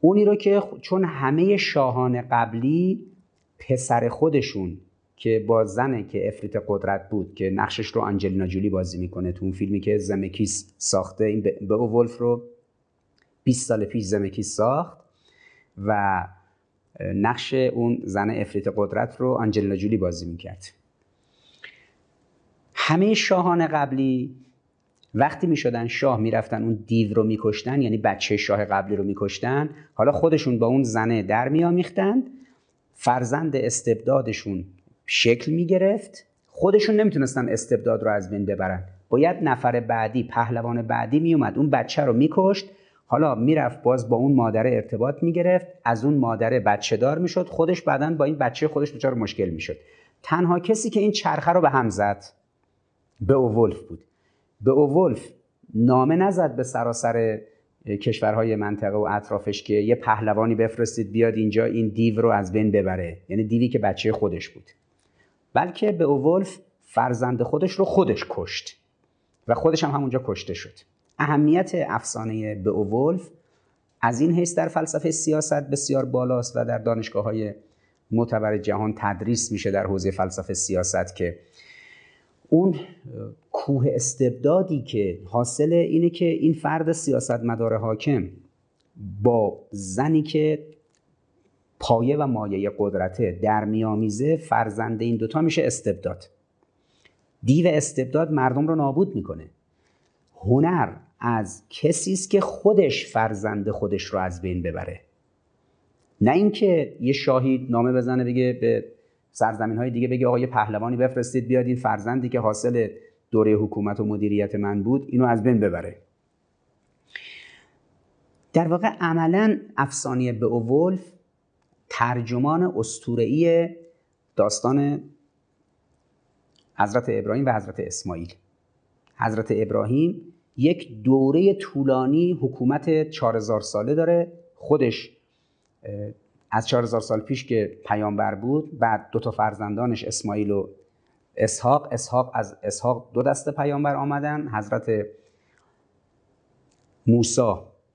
اونی رو که چون همه شاهان قبلی پسر خودشون که با زنه که افریت قدرت بود که نقشش رو آنجلینا جولی بازی می‌کنه تو اون فیلمی که زمکیس ساخته این به ولف رو 20 سال پیش زمکیس ساخت. و نقش اون زن افریت قدرت رو آنجلینا جولی بازی می‌کرد. همه شاهان قبلی وقتی می‌شدن شاه می‌رفتن اون دیو رو میکشتن یعنی بچه شاه قبلی رو میکشتن حالا خودشون با اون زنه در میامیختند فرزند استبدادشون شکل می‌گرفت. خودشون نمی‌تونستن استبداد رو از بین ببرن. باید نفر بعدی پهلوان بعدی میومد اون بچه رو میکشت. حالا می‌رفت باز با اون مادره ارتباط می‌گرفت از اون مادره بچه دار می‌شد خودش بعدا با این بچه خودش دچار مشکل می‌شد. تنها کسی که این چرخه رو به هم زد به اوولف بود. به اوولف نامه نزد به سراسر کشورهای منطقه و اطرافش که یه پهلوانی بفرستید بیاد اینجا این دیو رو از بین ببره. یعنی دیوی که بچه خودش بود. بلکه به اوولف فرزند خودش رو خودش کشت. و خودش هم همونجا کشته شد. اهمیت افسانه به اوولف از این حیث در فلسفه سیاست بسیار بالاست و در دانشگاه های معتبر جهان تدریس میشه در حوزه فلسفه سیاست که اون کوه استبدادی که حاصل اینه که این فرد سیاستمدار حاکم با زنی که پایه و مایه قدرته در میامیزه فرزند این دوتا میشه استبداد. دیو استبداد مردم رو نابود می‌کنه. هنر از کسی است که خودش فرزند خودش رو از بین ببره. نه اینکه یه شاهی نامه بزنه بگه به سرزمین های دیگه بگه آقا یه پهلوانی بفرستید بیاد این فرزندی که حاصل دوره حکومت و مدیریت من بود اینو از بین ببره. در واقع عملا افسانه به اوولف ترجمان استورعی داستان حضرت ابراهیم و حضرت اسماعیل. حضرت ابراهیم یک دوره طولانی حکومت 4000 ساله داره. خودش از 4000 سال پیش که پیامبر بود بعد دو تا فرزندانش اسماعیل و اسحاق. اسحاق از اسحاق دو دسته پیامبر آمدن حضرت موسی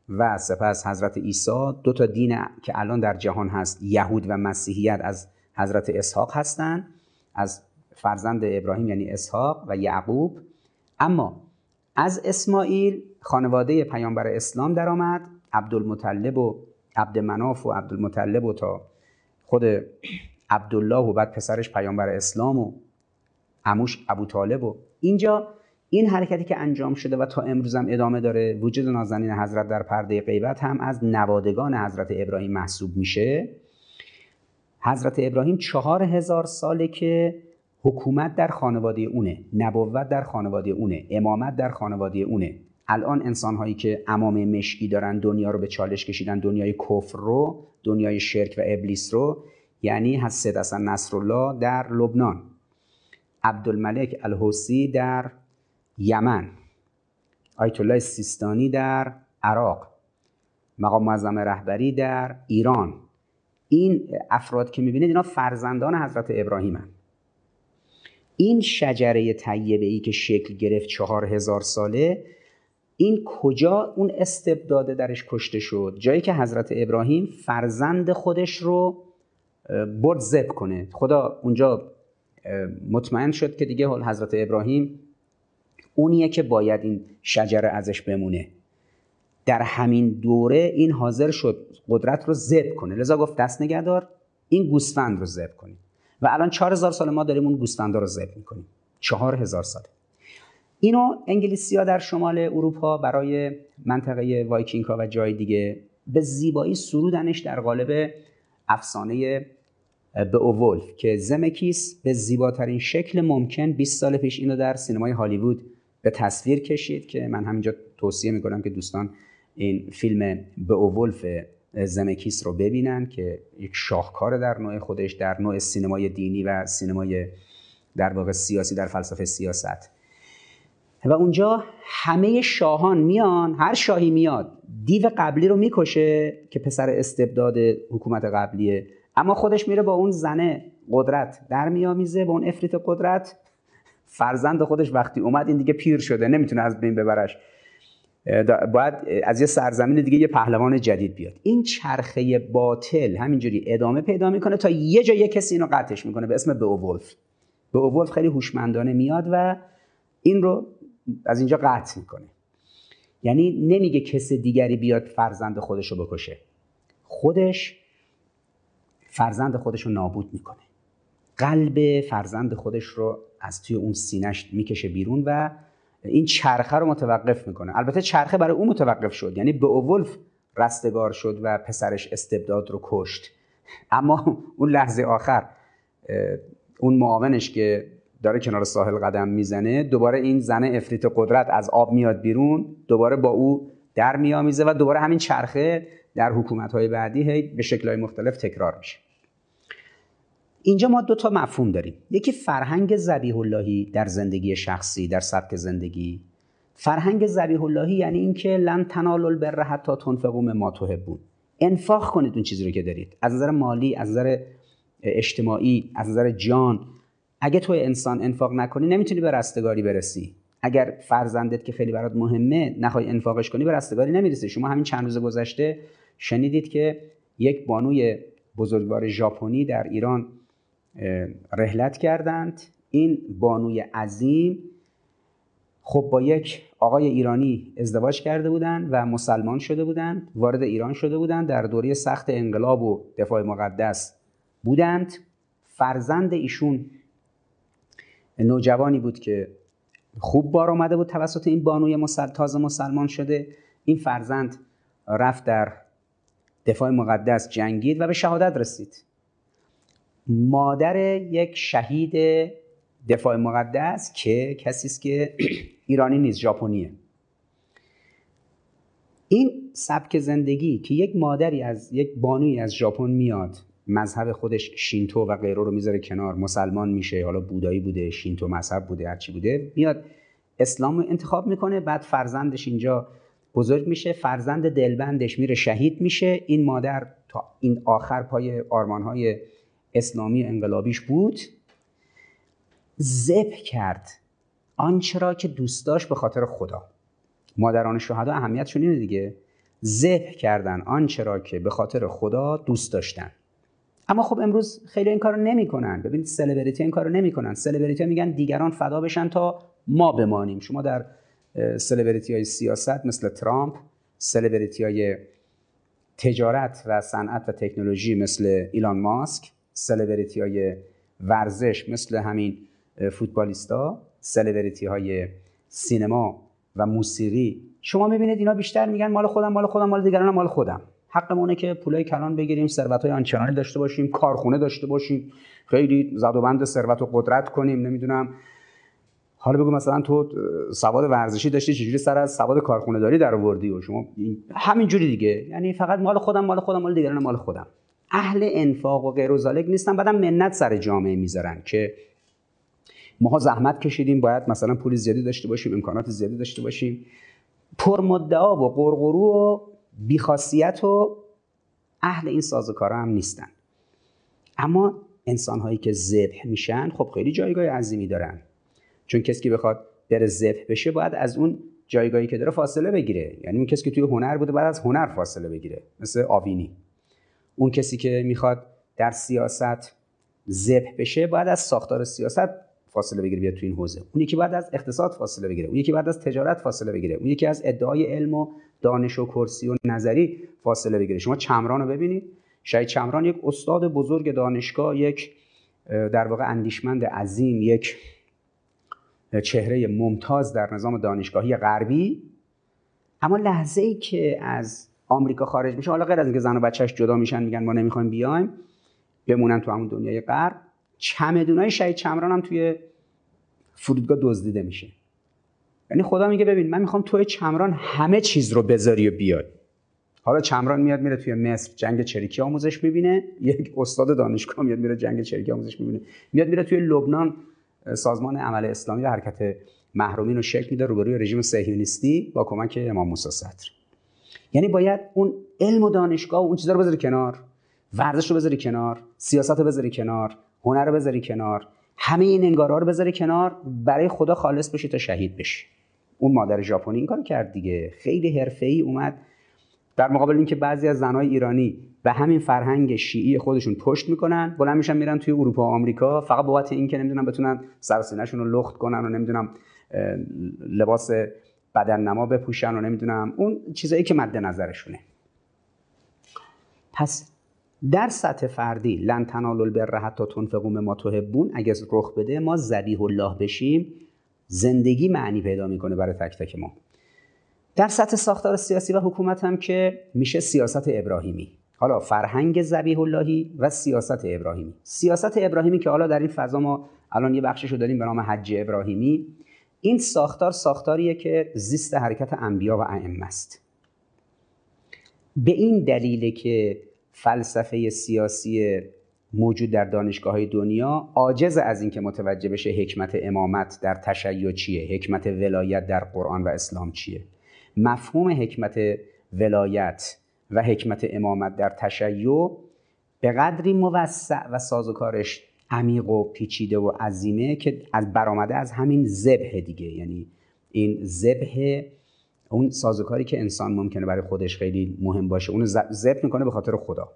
و سپس حضرت عیسی. دو تا دین که الان در جهان هست یهود و مسیحیت از حضرت اسحاق هستند از فرزند ابراهیم یعنی اسحاق و یعقوب. اما از اسماعیل خانواده پیامبر اسلام درآمد عبدالمطلب و عبدمناف و عبدالمطلب و تا خود عبدالله و بعد پسرش پیامبر اسلام و عموش ابو طالب و اینجا این حرکتی که انجام شده و تا امروز هم ادامه داره وجود نازنین حضرت در پرده غیبت هم از نوادگان حضرت ابراهیم محسوب میشه. حضرت ابراهیم چهار هزار ساله که حکومت در خانواده اونه نبوت در خانواده اونه امامت در خانواده اونه. الان انسان هایی که امام مشکی دارن دنیا رو به چالش کشیدن دنیای کفر رو دنیای شرک و ابلیس رو یعنی حسید حسن نصرالله در لبنان عبدالملک الحوسی در یمن آیت الله سیستانی در عراق مقام معظم رهبری در ایران. این افراد که می‌بینید اینا فرزندان حضرت ابراهیم این شجره طیبه ای که شکل گرفت چهار هزار ساله این کجا اون استبداده درش کشته شد؟ جایی که حضرت ابراهیم فرزند خودش رو برد زب کنه. خدا اونجا مطمئن شد که دیگه حضرت ابراهیم اونیه که باید این شجره ازش بمونه. در همین دوره این حاضر شد قدرت رو ذبح کنه. لذا گفت دست نگهدار این گوسفند رو ذبح کنید. و الان 4000 سال ما داریم اون گوسفندا رو ذبح می‌کنیم. 4000 سال. اینو انگلیسی ها در شمال اروپا برای منطقه وایکینگ ها و جای دیگه به زیبایی سرودنش در قالب افسانه بئوولف که زمکیس به زیباترین شکل ممکن 20 سال پیش اینو در سینمای هالیوود به تصویر کشید که من همینجا توصیه می‌کنم که دوستان این فیلم به اوولف زمکیس رو ببینن که یک شاهکار در نوع خودش در نوع سینمای دینی و سینمای در واقع سیاسی در فلسفه سیاست. و اونجا همه شاهان میان هر شاهی میاد دیو قبلی رو می‌کشه که پسر استبداد حکومت قبلیه. اما خودش میره با اون زنه قدرت در میامیزه با اون افریت قدرت. فرزند خودش وقتی اومد این دیگه پیر شده نمی‌تونه از بین ببرش. باید از یه سرزمین دیگه یه پهلوان جدید بیاد. این چرخه باطل همینجوری ادامه پیدا می‌کنه تا یه جا یه کسی اینو قطعش می‌کنه به اسم بئوولف بئوولف خیلی هوشمندانه میاد و این رو از اینجا قطع می‌کنه. یعنی نمیگه کس دیگری بیاد فرزند خودش رو بکشه. خودش فرزند خودش رو نابود می‌کنه. قلب فرزند خودش رو از توی اون سینش می‌کشه بیرون و این چرخه رو متوقف می‌کنه. البته چرخه برای اون متوقف شد. یعنی به اوولف رستگار شد و پسرش استبداد رو کشت. اما اون لحظه آخر اون معاونش که داره کنار ساحل قدم می‌زنه دوباره این زن افریت قدرت از آب میاد بیرون دوباره با او در میامیزه و دوباره همین چرخه در حکومت های بعدی هی به شکل مختلف تکرار میشه. اینجا ما دو تا مفهوم داریم. یکی فرهنگ زبیح اللهی در زندگی شخصی در سبک زندگی. فرهنگ زبیح اللهی یعنی اینکه لن تنالوا البر حتی تنفقوا مما تحبون. انفاق کنید اون چیزی رو که دارید. از نظر مالی از نظر اجتماعی از نظر جان. اگه تو انسان انفاق نکنی نمی‌تونی به رستگاری برسی. اگر فرزندت که خیلی برات مهمه نخوای انفاقش کنی به رستگاری نمی‌رسی. شما همین چند روز گذشته شنیدید که یک بانوی بزرگوار ژاپنی در ایران رحلت کردند. این بانوی عظیم خب با یک آقای ایرانی ازدواج کرده بودند و مسلمان شده بودند وارد ایران شده بودند در دوره سخت انقلاب و دفاع مقدس بودند. فرزند ایشون نوجوانی بود که خوب بار آمده بود توسط این بانوی مسل... تازه مسلمان شده. این فرزند رفت در دفاع مقدس جنگید و به شهادت رسید. مادر یک شهید دفاع مقدس که کسی است که [CLEARS THROAT] ایرانی نیست ژاپنیه. این سبک زندگی که یک مادری از یک بانوی از ژاپن میاد مذهب خودش شینتو و غیره رو می‌ذاره کنار مسلمان میشه حالا بودایی بوده شینتو مذهب بوده هرچی بوده میاد اسلام رو انتخاب می‌کنه بعد فرزندش اینجا بزرگ میشه فرزند دلبندش میره شهید میشه این مادر تا این آخر پای آرمانهای اسلامی انقلابیش بود ذبح کرد آنچه را که دوست داشت به خاطر خدا. مادران شهدا اهمیتشون اینه دیگه. ذبح کردن آنچه را که به خاطر خدا دوست داشتن. اما خب امروز خیلی این کارو نمی‌کنن. ببینید سلبریتی این کارو نمی‌کنن. سلبریتی میگن دیگران فدا بشن تا ما بمانیم. شما در سلبریتی های سیاست مثل ترامپ سلبریتی های تجارت و صنعت و تکنولوژی مثل ایلان ماسک سلبریتی های ورزش مثل همین فوتبالیستا سلبریتی های سینما و موسیقی. شما می‌بینید اینا بیشتر میگن مال خودم مال خودم مال دیگران مال خودم. حقمونه که پولای کلان بگیریم ثروت های آنچنانی داشته باشیم کارخونه داشته باشیم. خیلی زد و بند ثروت و قدرت کنیم نمی‌دونم. حالا بگو مثلا تو سواد ورزشی داشتی چجوری سر از سواد کارخونه داری در آوردی؟ و شما همین جوری دیگه. یعنی فقط مال خودم مال خودم مال دیگران مال خودم. اهل انفاق و غیر و نیستن بعدم منت سر جامعه می‌ذارن که ماها زحمت کشیدیم باید مثلا پول زیادی داشته باشیم امکانات زیادی داشته باشیم. پرمدعا و قرقرو و بیخاصیت و اهل این سازوکارا هم نیستن. اما انسان هایی که ذبح میشن خب خیلی جایگاه عظیمی دارن. چون کسی که بخواد بره ذبح بشه باید از اون جایگاهی که داره فاصله بگیره. یعنی اون کسی که توی هنر بوده باید از هنر فاصله بگیره. مثل آوینی. اون کسی که می‌خواد در سیاست ذبح بشه باید از ساختار سیاست فاصله بگیره بیاد تو این حوزه. اون یکی بعد از اقتصاد فاصله بگیره اون یکی بعد از تجارت فاصله بگیره اون یکی از ادعای علم و دانش و کرسی و نظری فاصله بگیره. شما چمران رو ببینید. شاید چمران یک استاد بزرگ دانشگاه یک در واقع اندیشمند عظیم یک چهره ممتاز در نظام دانشگاهی غربی. اما لحظه ای که از آمریکا خارج میشه. حالا غیر از اینکه زن و بچهش جدا میشن میگن ما نمی‌خوایم بیایم بمونن تو همون دنیای غرب. چمدونای شهید چمران هم توی فرودگاه دزدیده میشه. یعنی خدا میگه ببین من می‌خوام توی چمران همه چیز رو بذاری و بیای. حالا چمران میاد میره توی مصر جنگ چریکی آموزش می‌بینه. یک استاد دانشگاه میاد میره جنگ چریکی آموزش می‌بینه. میاد میره توی لبنان سازمان عمل اسلامی و حرکت محرومین رو شکل میده روبروی رژیم صهیونیستی با کمک امام موسی صدر. یعنی باید اون علم و دانشگاه و اون چیزا رو بذاری کنار ورزش رو بذاری کنار سیاست رو بذاری کنار هنر رو بذاری کنار همه این انگارا رو بذاری کنار برای خدا خالص بشی تا شهید بشی. اون مادر ژاپنی این کار کرد دیگه. خیلی حرفه‌ای اومد. در مقابل اینکه بعضی از زنهای ایرانی به همین فرهنگ شیعی خودشون پشت می‌کنن بلند میشن میرن توی اروپا و آمریکا فقط بابت اینکه نمی‌دونم بتونن سر رو لخت کنن و نمی‌دونم لباس بدن نما بپوشن و نمی‌دونم اون چیزایی که مد نظرشونه. پس در سطح فردی لن تنالوا البر حتی تنفقوا مما تحبون اگه رخ بده ما ذبیح الله بشیم زندگی معنی پیدا می‌کنه برای تک تک ما. در سطح ساختار سیاسی و حکومت هم که میشه سیاست ابراهیمی. حالا فرهنگ ذبیح اللهی و سیاست ابراهیمی. سیاست ابراهیمی که حالا در این فضا ما الان یه بخشش رو داریم به نام حج ابراهیمی. این ساختار ساختاریه که زیست حرکت انبیا و ائمه است. به این دلیل که فلسفه سیاسی موجود در دانشگاه های دنیا عاجز از اینکه متوجه بشه حکمت امامت در تشیع چیه حکمت ولایت در قرآن و اسلام چیه. مفهوم حکمت ولایت و حکمت امامت در تشیع به قدری موسع و سازوکارش عمیق و پیچیده و عظیمه که از برآمده از همین ذبح دیگه. یعنی این ذبح اون سازوکاری که انسان ممکنه برای خودش خیلی مهم باشه اونو ذبح می‌کنه به خاطر خدا.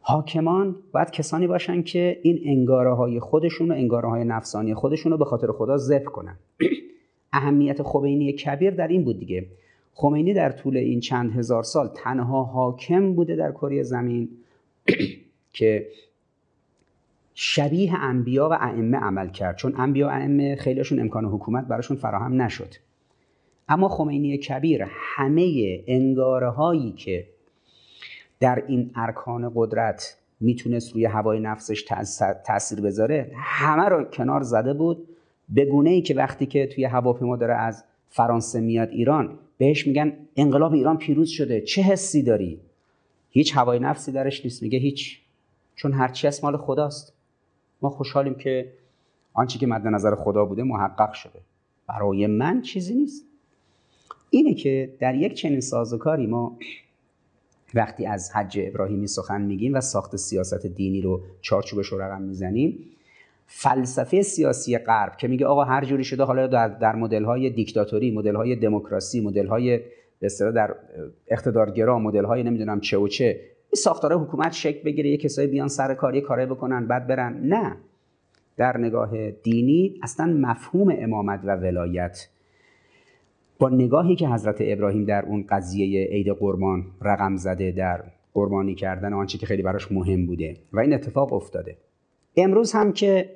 حاکمان باید کسانی باشن که این انگاره های خودشون و انگاره های نفسانی خودشون رو به خاطر خدا ذبح کنن. [CLEARS THROAT] اهمیت خمینی کبیر در این بود دیگه. خمینی در طول این چند هزار سال تنها حاکم بوده در کره زمین [CLEARS THROAT] که شبیه انبیا و ائمه عمل کرد. چون انبیا و ائمه خیلیشون امکان حکومت براشون فراهم نشد. اما خمینی کبیر همه انگاره هایی که در این ارکان قدرت می‌تونست روی هوای نفسش تاثیر بذاره همه رو کنار زده بود به گونه ای که وقتی که توی هواپیما داره از فرانسه میاد ایران بهش میگن انقلاب ایران پیروز شده. چه حسی داری؟ هیچ هوای نفسی درش نیست. میگه هیچ. چون هرچی از مال خداست. ما خوشحالیم که آنچه که مد نظر خدا بوده محقق شده. برای من چیزی نیست. اینه که در یک چنین سازوکاری ما وقتی از حج ابراهیمی سخن میگیم و ساخت سیاست دینی رو چارچوبش رو رقم می‌زنیم فلسفه سیاسی غرب که میگه آقا هر جوری شده حالا در, در مدل های دیکتاتوری مدل های دموکراسی مدل های به در اقتدارگرا مدل های نمی‌دونم چه و چه این ساختار حکومت شکل بگیره یه کسایی بیان سر کاری کاری بکنن بعد برن. نه. در نگاه دینی اصلا مفهوم امامت و ولایت با نگاهی که حضرت ابراهیم در اون قضیه عید قربان رقم زده در قربانی کردن آنچه که خیلی براش مهم بوده و این اتفاق افتاده. امروز هم که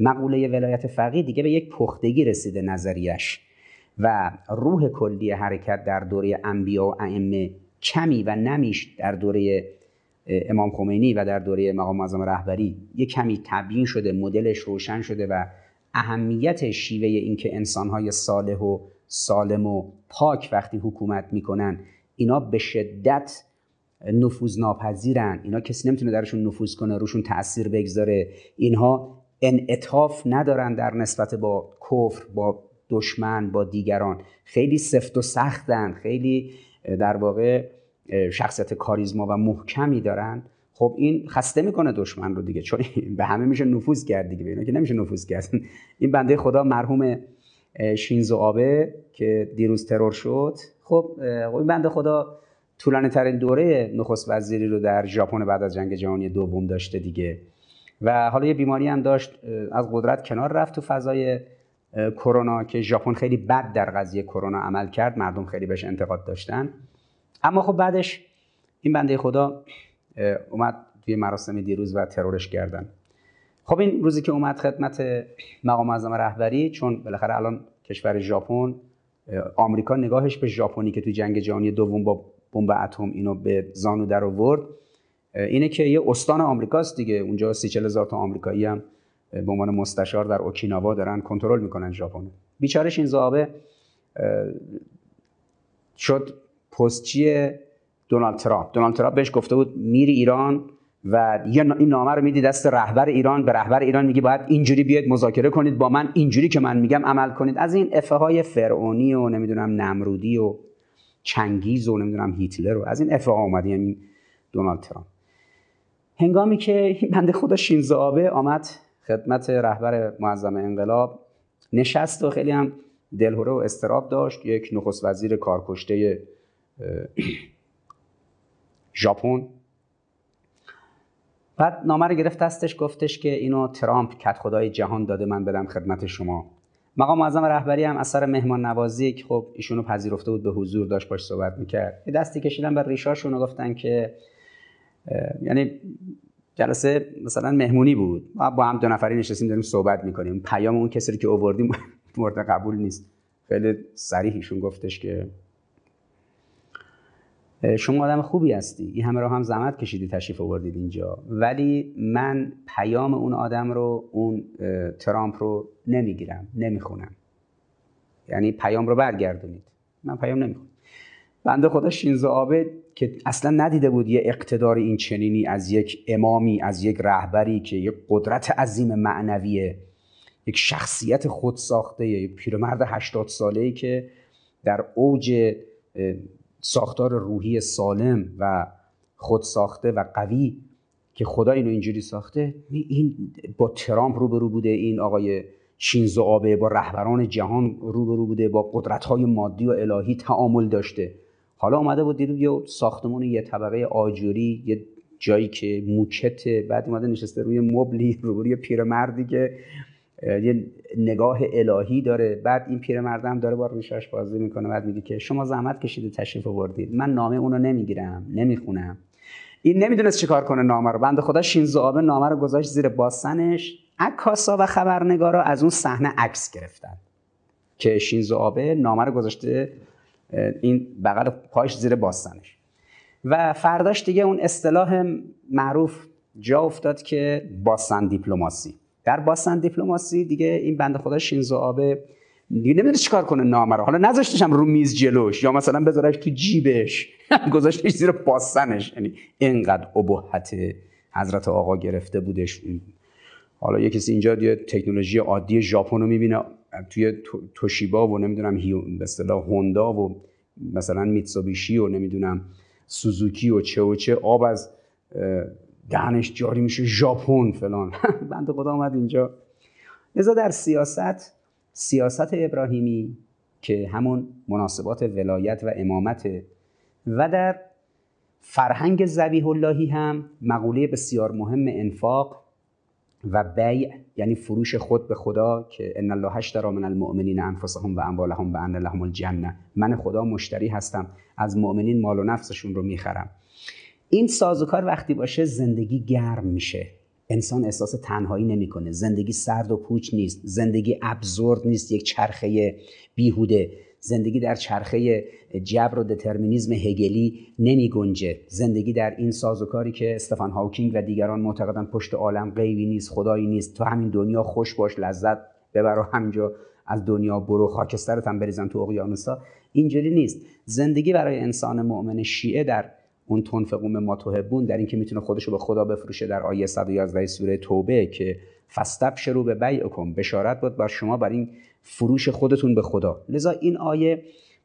مقوله ولایت فقیه دیگه به یک پختگی رسیده نظریش و روح کلی حرکت در دوره انبیا و ائمه کمی و نمیش در دوره امام خمینی و در دوره مقام معظم رهبری. یه کمی تبیین شده مدلش روشن شده و اهمیت شیوه اینکه انسانهای صالح و سالم و پاک وقتی حکومت می‌کنن اینا به شدت نفوذ ناپذیرن. اینا کسی نمی‌تونه درشون نفوذ کنه روشون تاثیر بگذاره. اینها انعطاف ندارن در نسبت با کفر با دشمن با دیگران. خیلی سفت و سختن. خیلی در واقع شخصیت کاریزما و محکمی دارن. خب این خسته می‌کنه دشمن رو دیگه چون [LAUGHS] به همه میشه نفوذ کرد دیگه اینا که نمیشه نفوذ کرد. [LAUGHS] این بنده خدا مرحوم شینزو آبه که دیروز ترور شد. خب, خب این بنده خدا طولانی ترین دوره نخست وزیری رو در ژاپن بعد از جنگ جهانی دوم داشته دیگه. و حالا یه بیماری هم داشت از قدرت کنار رفت تو فضای کرونا که ژاپن خیلی بد در قضیه کرونا عمل کرد مردم خیلی بهش انتقاد داشتن. اما خب بعدش این بنده خدا اومد توی مراسم دیروز و ترورش کردن خب این روزی که اومد خدمت مقام معظم رهبری چون بالاخره الان کشور ژاپن آمریکا نگاهش به ژاپنی که توی جنگ جهانی دوم با بمب اتم اینو به زانو در آورد اینه که یه استان آمریکاست دیگه. اونجا سی هزار تا آمریکایی هم به عنوان مستشار در اوکیناوا دارن کنترل می‌کنن ژاپن. بیچارش این زابه شد پستچی دونالد ترامپ. دونالد ترامپ بهش گفته بود میری ایران و این نامه رو میدی دست رهبر ایران به رهبر ایران میگی باید اینجوری بیاید مذاکره کنید با من اینجوری که من میگم عمل کنید. از این افه های فرعونی و نمی‌دونم نمرودی و چنگیز و نمی‌دونم هیتلر و از این افه ها اومد یعنی دونالد ترامپ. هنگامی که بنده خدا شینزو آبه آمد خدمت رهبر معظم انقلاب نشست و خیلی هم دلهوره و استراب داشت. یک نخست وزیر کارکشته ژاپن. بعد نامه رو گرفت دستش گفتش که اینو ترامپ کت خدای جهان داده من بدم خدمت شما. مقام معظم رهبری هم اثر مهمان نوازی که خب ایشونو پذیرفته بود به حضور داشت باش صحبت می‌کرد. یه دستی کشیدن به ریشاشون گفتن که یعنی جلسه مثلا مهمونی بود. ما با هم دو نفری نشستیم داریم صحبت می‌کنیم. پیام اون کسی که اووردیم [LAUGHS] مورد قبول نیست. خیلی صریحشون گفتش که شما آدم خوبی هستی. این همه رو هم زحمت کشیدی تشریف آوردید اینجا. ولی من پیام اون آدم رو اون ترامپ رو نمی‌گیرم نمی‌خونم. یعنی پیام رو برگردونید. من پیام نمی‌خونم. بنده خدا شینزو آبه که اصلا ندیده بود یه اقتدار این چنینی از یک امامی از یک رهبری که یک قدرت عظیم معنویه یک شخصیت خود ساخته یک پیرمرد 80 ساله ای که در اوج ساختار روحی سالم و خود ساخته و قوی که خدا اینو اینجوری ساخته این با ترامپ روبرو بوده این آقای شینزو آبه با رهبران جهان روبرو بوده با قدرت های مادی و الهی تعامل داشته. حالا اومده بود دیدید یه ساختمون یه طبقه آجوری یه جایی که موکته بعد اومده نشسته روی مبلی روبروی پیرمردی که یه نگاه الهی داره بعد این پیرمرد داره با ریشاش بازی می‌کنه بعد میگه که شما زحمت کشید تشریف آوردید. من نامه اونو نمی‌گیرم نمی‌خونم. این نمی‌دونست چیکار کنه نامه رو. بنده خدا شینزو آبه نامه رو گذاشت زیر باسنش. عکاسا و خبرنگارا از اون صحنه عکس گرفتن. که شینزو آبه نامه رو گذاشته این بغل پاش زیر باستنش و فرداش دیگه اون اصطلاح معروف جا افتاد که باستن دیپلماسی. در باستن دیپلماسی دیگه این بنده خدا شینزو آبه دیگه نمی‌دونه چیکار کنه نامه رو. حالا نذاشتشم رو میز جلوش یا مثلا بذارش تو جیبش. [LAUGHS] گذاشتش زیر باستنش یعنی اینقدر ابهت حضرت آقا گرفته بودش. حالا یه کسی اینجا یه تکنولوژی عادی ژاپن رو می‌بینه توی توشیبا و نمی‌دونم به اصطلاح هوندا و مثلا میتسوبیشی و نمی‌دونم سوزوکی و چه و چه آب از دهنش جاری میشه ژاپن فلان. [LAUGHS] بنده خدا اومد اینجا. لذا در سیاست سیاست ابراهیمی که همون مناسبات ولایت و امامت و در فرهنگ زبیح اللهی هم مقوله بسیار مهم انفاق و بیع یعنی فروش خود به خدا که ان الله اشترى من المؤمنین انفسهم و اموالهم و ان لهم الجنه. من خدا مشتری هستم از مؤمنین مال و نفسشون رو می‌خرم. این سازوکار وقتی باشه زندگی گرم میشه. انسان احساس تنهایی نمی‌کنه. زندگی سرد و پوچ نیست. زندگی ابزورد نیست. یک چرخه بیهوده. زندگی در چرخه جبر و دترمینیزم هگلی نمی گنجه زندگی در این سازوکاری که استفان هاوکینگ و دیگران معتقدن پشت عالم غیبی نیست خدایی نیست. تو همین دنیا خوش باش لذت ببر و همینجا از دنیا برو. خاکسترت هم بریزن تو اقیانوسا اینجوری نیست. زندگی برای انسان مؤمن شیعه در اون تنفقون ما تحبون در اینکه می‌تونه خودشو به خدا بفروشه در آیه 111 سوره توبه که فستب شروع به بیعکم بشارت بود بر شما بر این فروش خودتون به خدا. لذا این آیه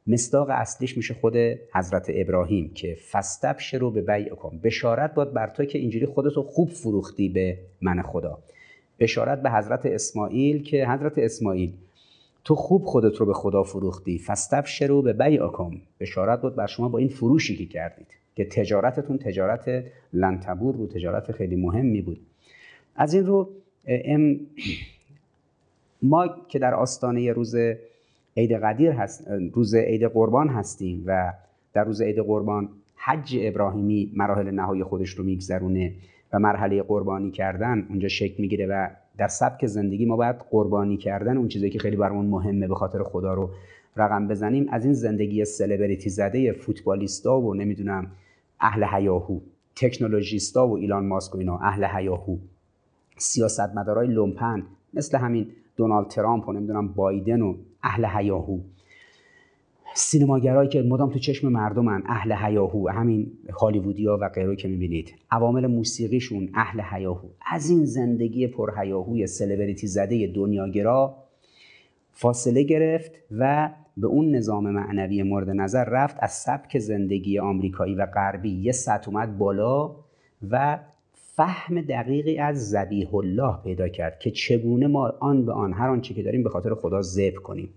مصداق اصلیش میشه خود حضرت ابراهیم که فستب شروع به بیعکم بشارت بود بر تو که اینجوری خودتو خوب فروختی به من خدا. بشارت به حضرت اسماعیل که حضرت اسماعیل تو خوب خودت رو به خدا فروختی فستب شروع به بیعکم بشارت بود بر شما با این فروشی که کردید. که تجارتتون تجارت لنتبور رو تجارت خیلی مهمی بود. از این رو ما که در آستانه روز عید قدیر هست روز عید قربان هستیم و در روز عید قربان حج ابراهیمی مراحل نهایی خودش رو میگذرونه و مرحله قربانی کردن اونجا شکل می‌گیره و در سبک زندگی ما باید قربانی کردن اون چیزی که خیلی برامون مهمه به خاطر خدا رو رقم بزنیم از این زندگی سلبریتی زده فوتبالیستا و نمی‌دونم اهل هیاهو تکنولوژیستا و ایلان ماسک و اینا اهل هیاهو. سیاستمدارای لومپن مثل همین دونالد ترامپ و نمی‌دونم بایدن و اهل هیاهو. سینماگرایی که مدام تو چشم مردمن اهل هیاهو. همین هالیوودیا و غیره که می‌بینید. عوامل موسیقیشون اهل هیاهو. از این زندگی پر هیاهوی سلبریتی زده دنیاگرا فاصله گرفت و به اون نظام معنوی مورد نظر رفت از سبک زندگی آمریکایی و غربی. یه سطح اومد بالا و فهم دقیقی از زبیح الله پیدا کرد که چگونه ما آن به آن هر آنچه که داریم به خاطر خدا ذبح کنیم.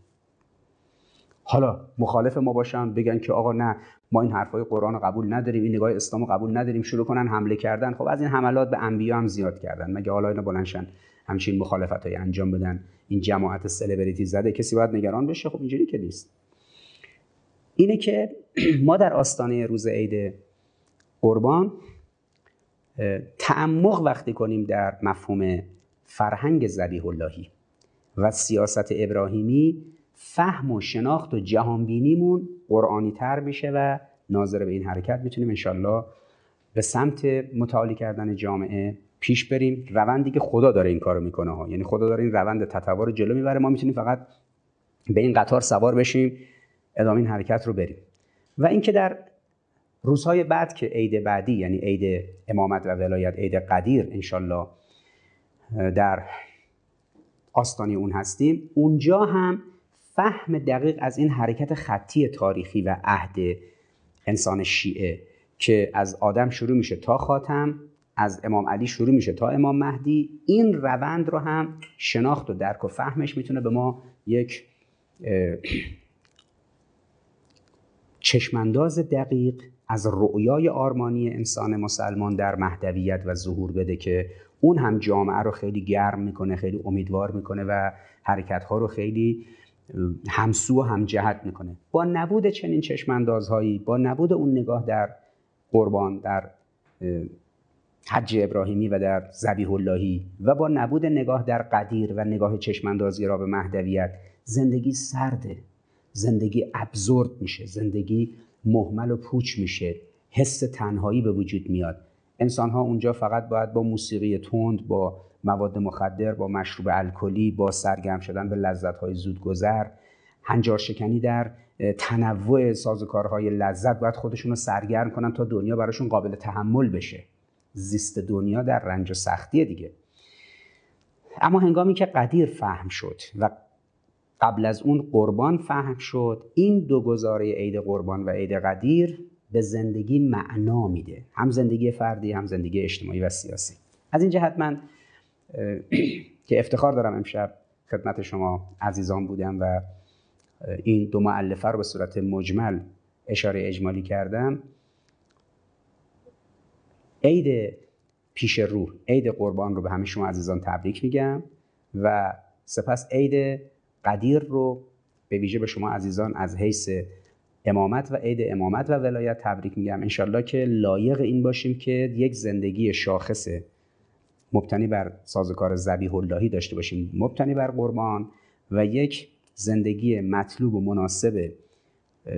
حالا مخالف ما باشن بگن که آقا نه ما این حرفای قرآن قبول نداریم این نگاه اسلام قبول نداریم شروع کنن حمله کردن. خب از این حملات به انبیا هم زیاد کردن. مگه حالا اینا بلنشن همچین مخالفت های انجام بدن. این جماعت سلبریتی زده کسی باید نگران بشه؟ خب اینجوری که نیست. اینه که [CLEARS THROAT] ما در آستانه روز عید قربان تعمق وقتی کنیم در مفهوم فرهنگ زبیح اللهی و سیاست ابراهیمی فهم و شناخت و جهانبینیمون قرآنی تر میشه و ناظر به این حرکت می‌تونیم انشالله به سمت متعالی کردن جامعه پیش بریم. روندی که خدا داره این کارو می‌کنه ها. یعنی خدا داره این روند تطور جلو می‌بره. ما می‌تونیم فقط به این قطار سوار بشیم ادامه این حرکت رو بریم. و اینکه در روزهای بعد که عید بعدی یعنی عید امامت و ولایت عید قدیر انشالله در آستانی اون هستیم اونجا هم فهم دقیق از این حرکت خطی تاریخی و عهد انسان شیعه که از آدم شروع میشه تا خاتم از امام علی شروع میشه. تا امام مهدی این روند رو هم شناخت و درک و فهمش می‌تونه به ما یک چشمانداز دقیق از رؤیای آرمانی انسان مسلمان در مهدویت و ظهور بده که اون هم جامعه رو خیلی گرم می‌کنه خیلی امیدوار می‌کنه و حرکت ها رو خیلی همسو و هم جهت می‌کنه. با نبود چنین چشماندازهایی با نبود اون نگاه در قربان در حج ابراهیمی و در زبیح اللهی و با نبود نگاه در قدیر و نگاه چشماندازی را به مهدویت زندگی سرده زندگی ابزورد میشه زندگی محمل و پوچ میشه حس تنهایی به وجود میاد. انسان ها اونجا فقط باید با موسیقی تند با مواد مخدر با مشروب الکلی با سرگرم شدن به لذت های زودگذر هنجار شکنی در تنوع سازوکارهای لذت باید خودشون رو سرگرم کنن تا دنیا براشون قابل تحمل بشه. زیست دنیا در رنج و سختی دیگه. اما هنگامی که قدیر فهم شد و قبل از اون قربان فهم شد این دو گزاره عید قربان و عید قدیر به زندگی معنا میده. هم زندگی فردی هم زندگی اجتماعی و سیاسی. از این جهت من [CLEARS THROAT] که افتخار دارم امشب خدمت شما عزیزان بودم و این دو معلفه رو به صورت مجمل اشاره اجمالی کردم. عید پیش روح عید قربان رو به همه شما عزیزان تبریک میگم و سپس عید قدیر رو به ویژه به شما عزیزان از حیث امامت و عید امامت و ولایت تبریک میگم. انشالله که لایق این باشیم که یک زندگی شاخص مبتنی بر سازوکار زبیح اللهی داشته باشیم. مبتنی بر قربان و یک زندگی مطلوب و مناسب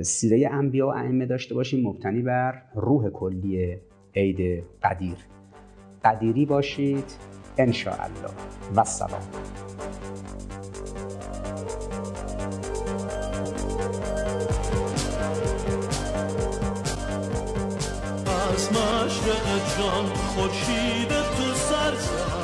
سیره انبیا و ائمه داشته باشیم. مبتنی بر روح کلی عید قدیر. قدیری باشید ان الله و سلام. از مشرق جان خورشید تو سر با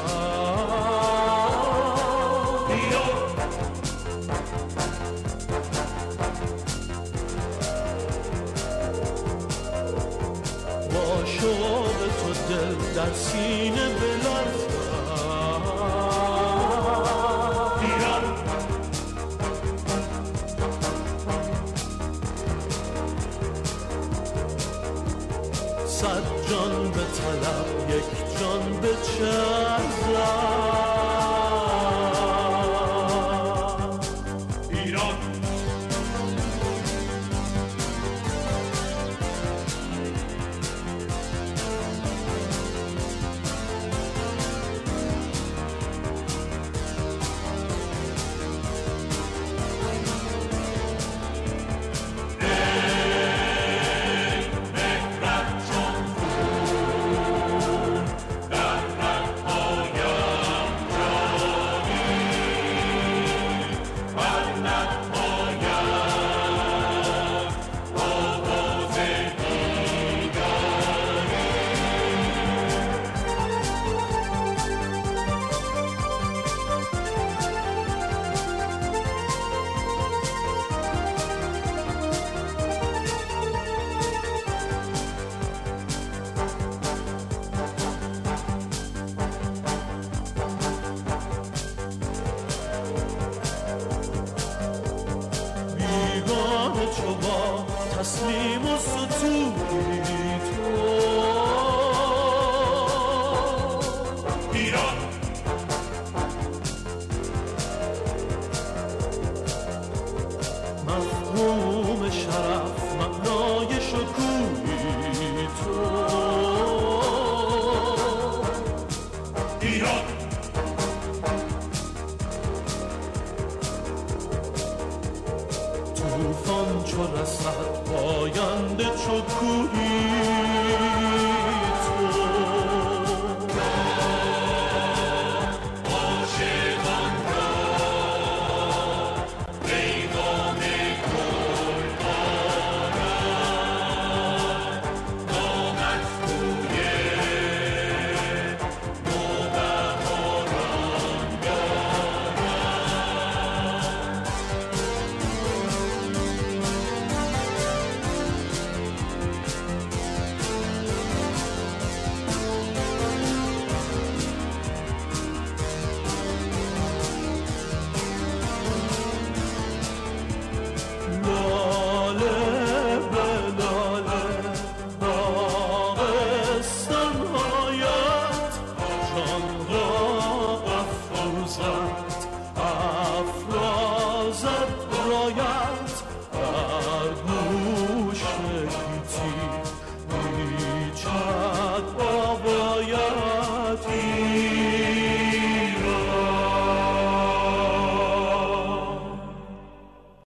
در سینه بلرزد صد جان به طلب یک جان به چرزم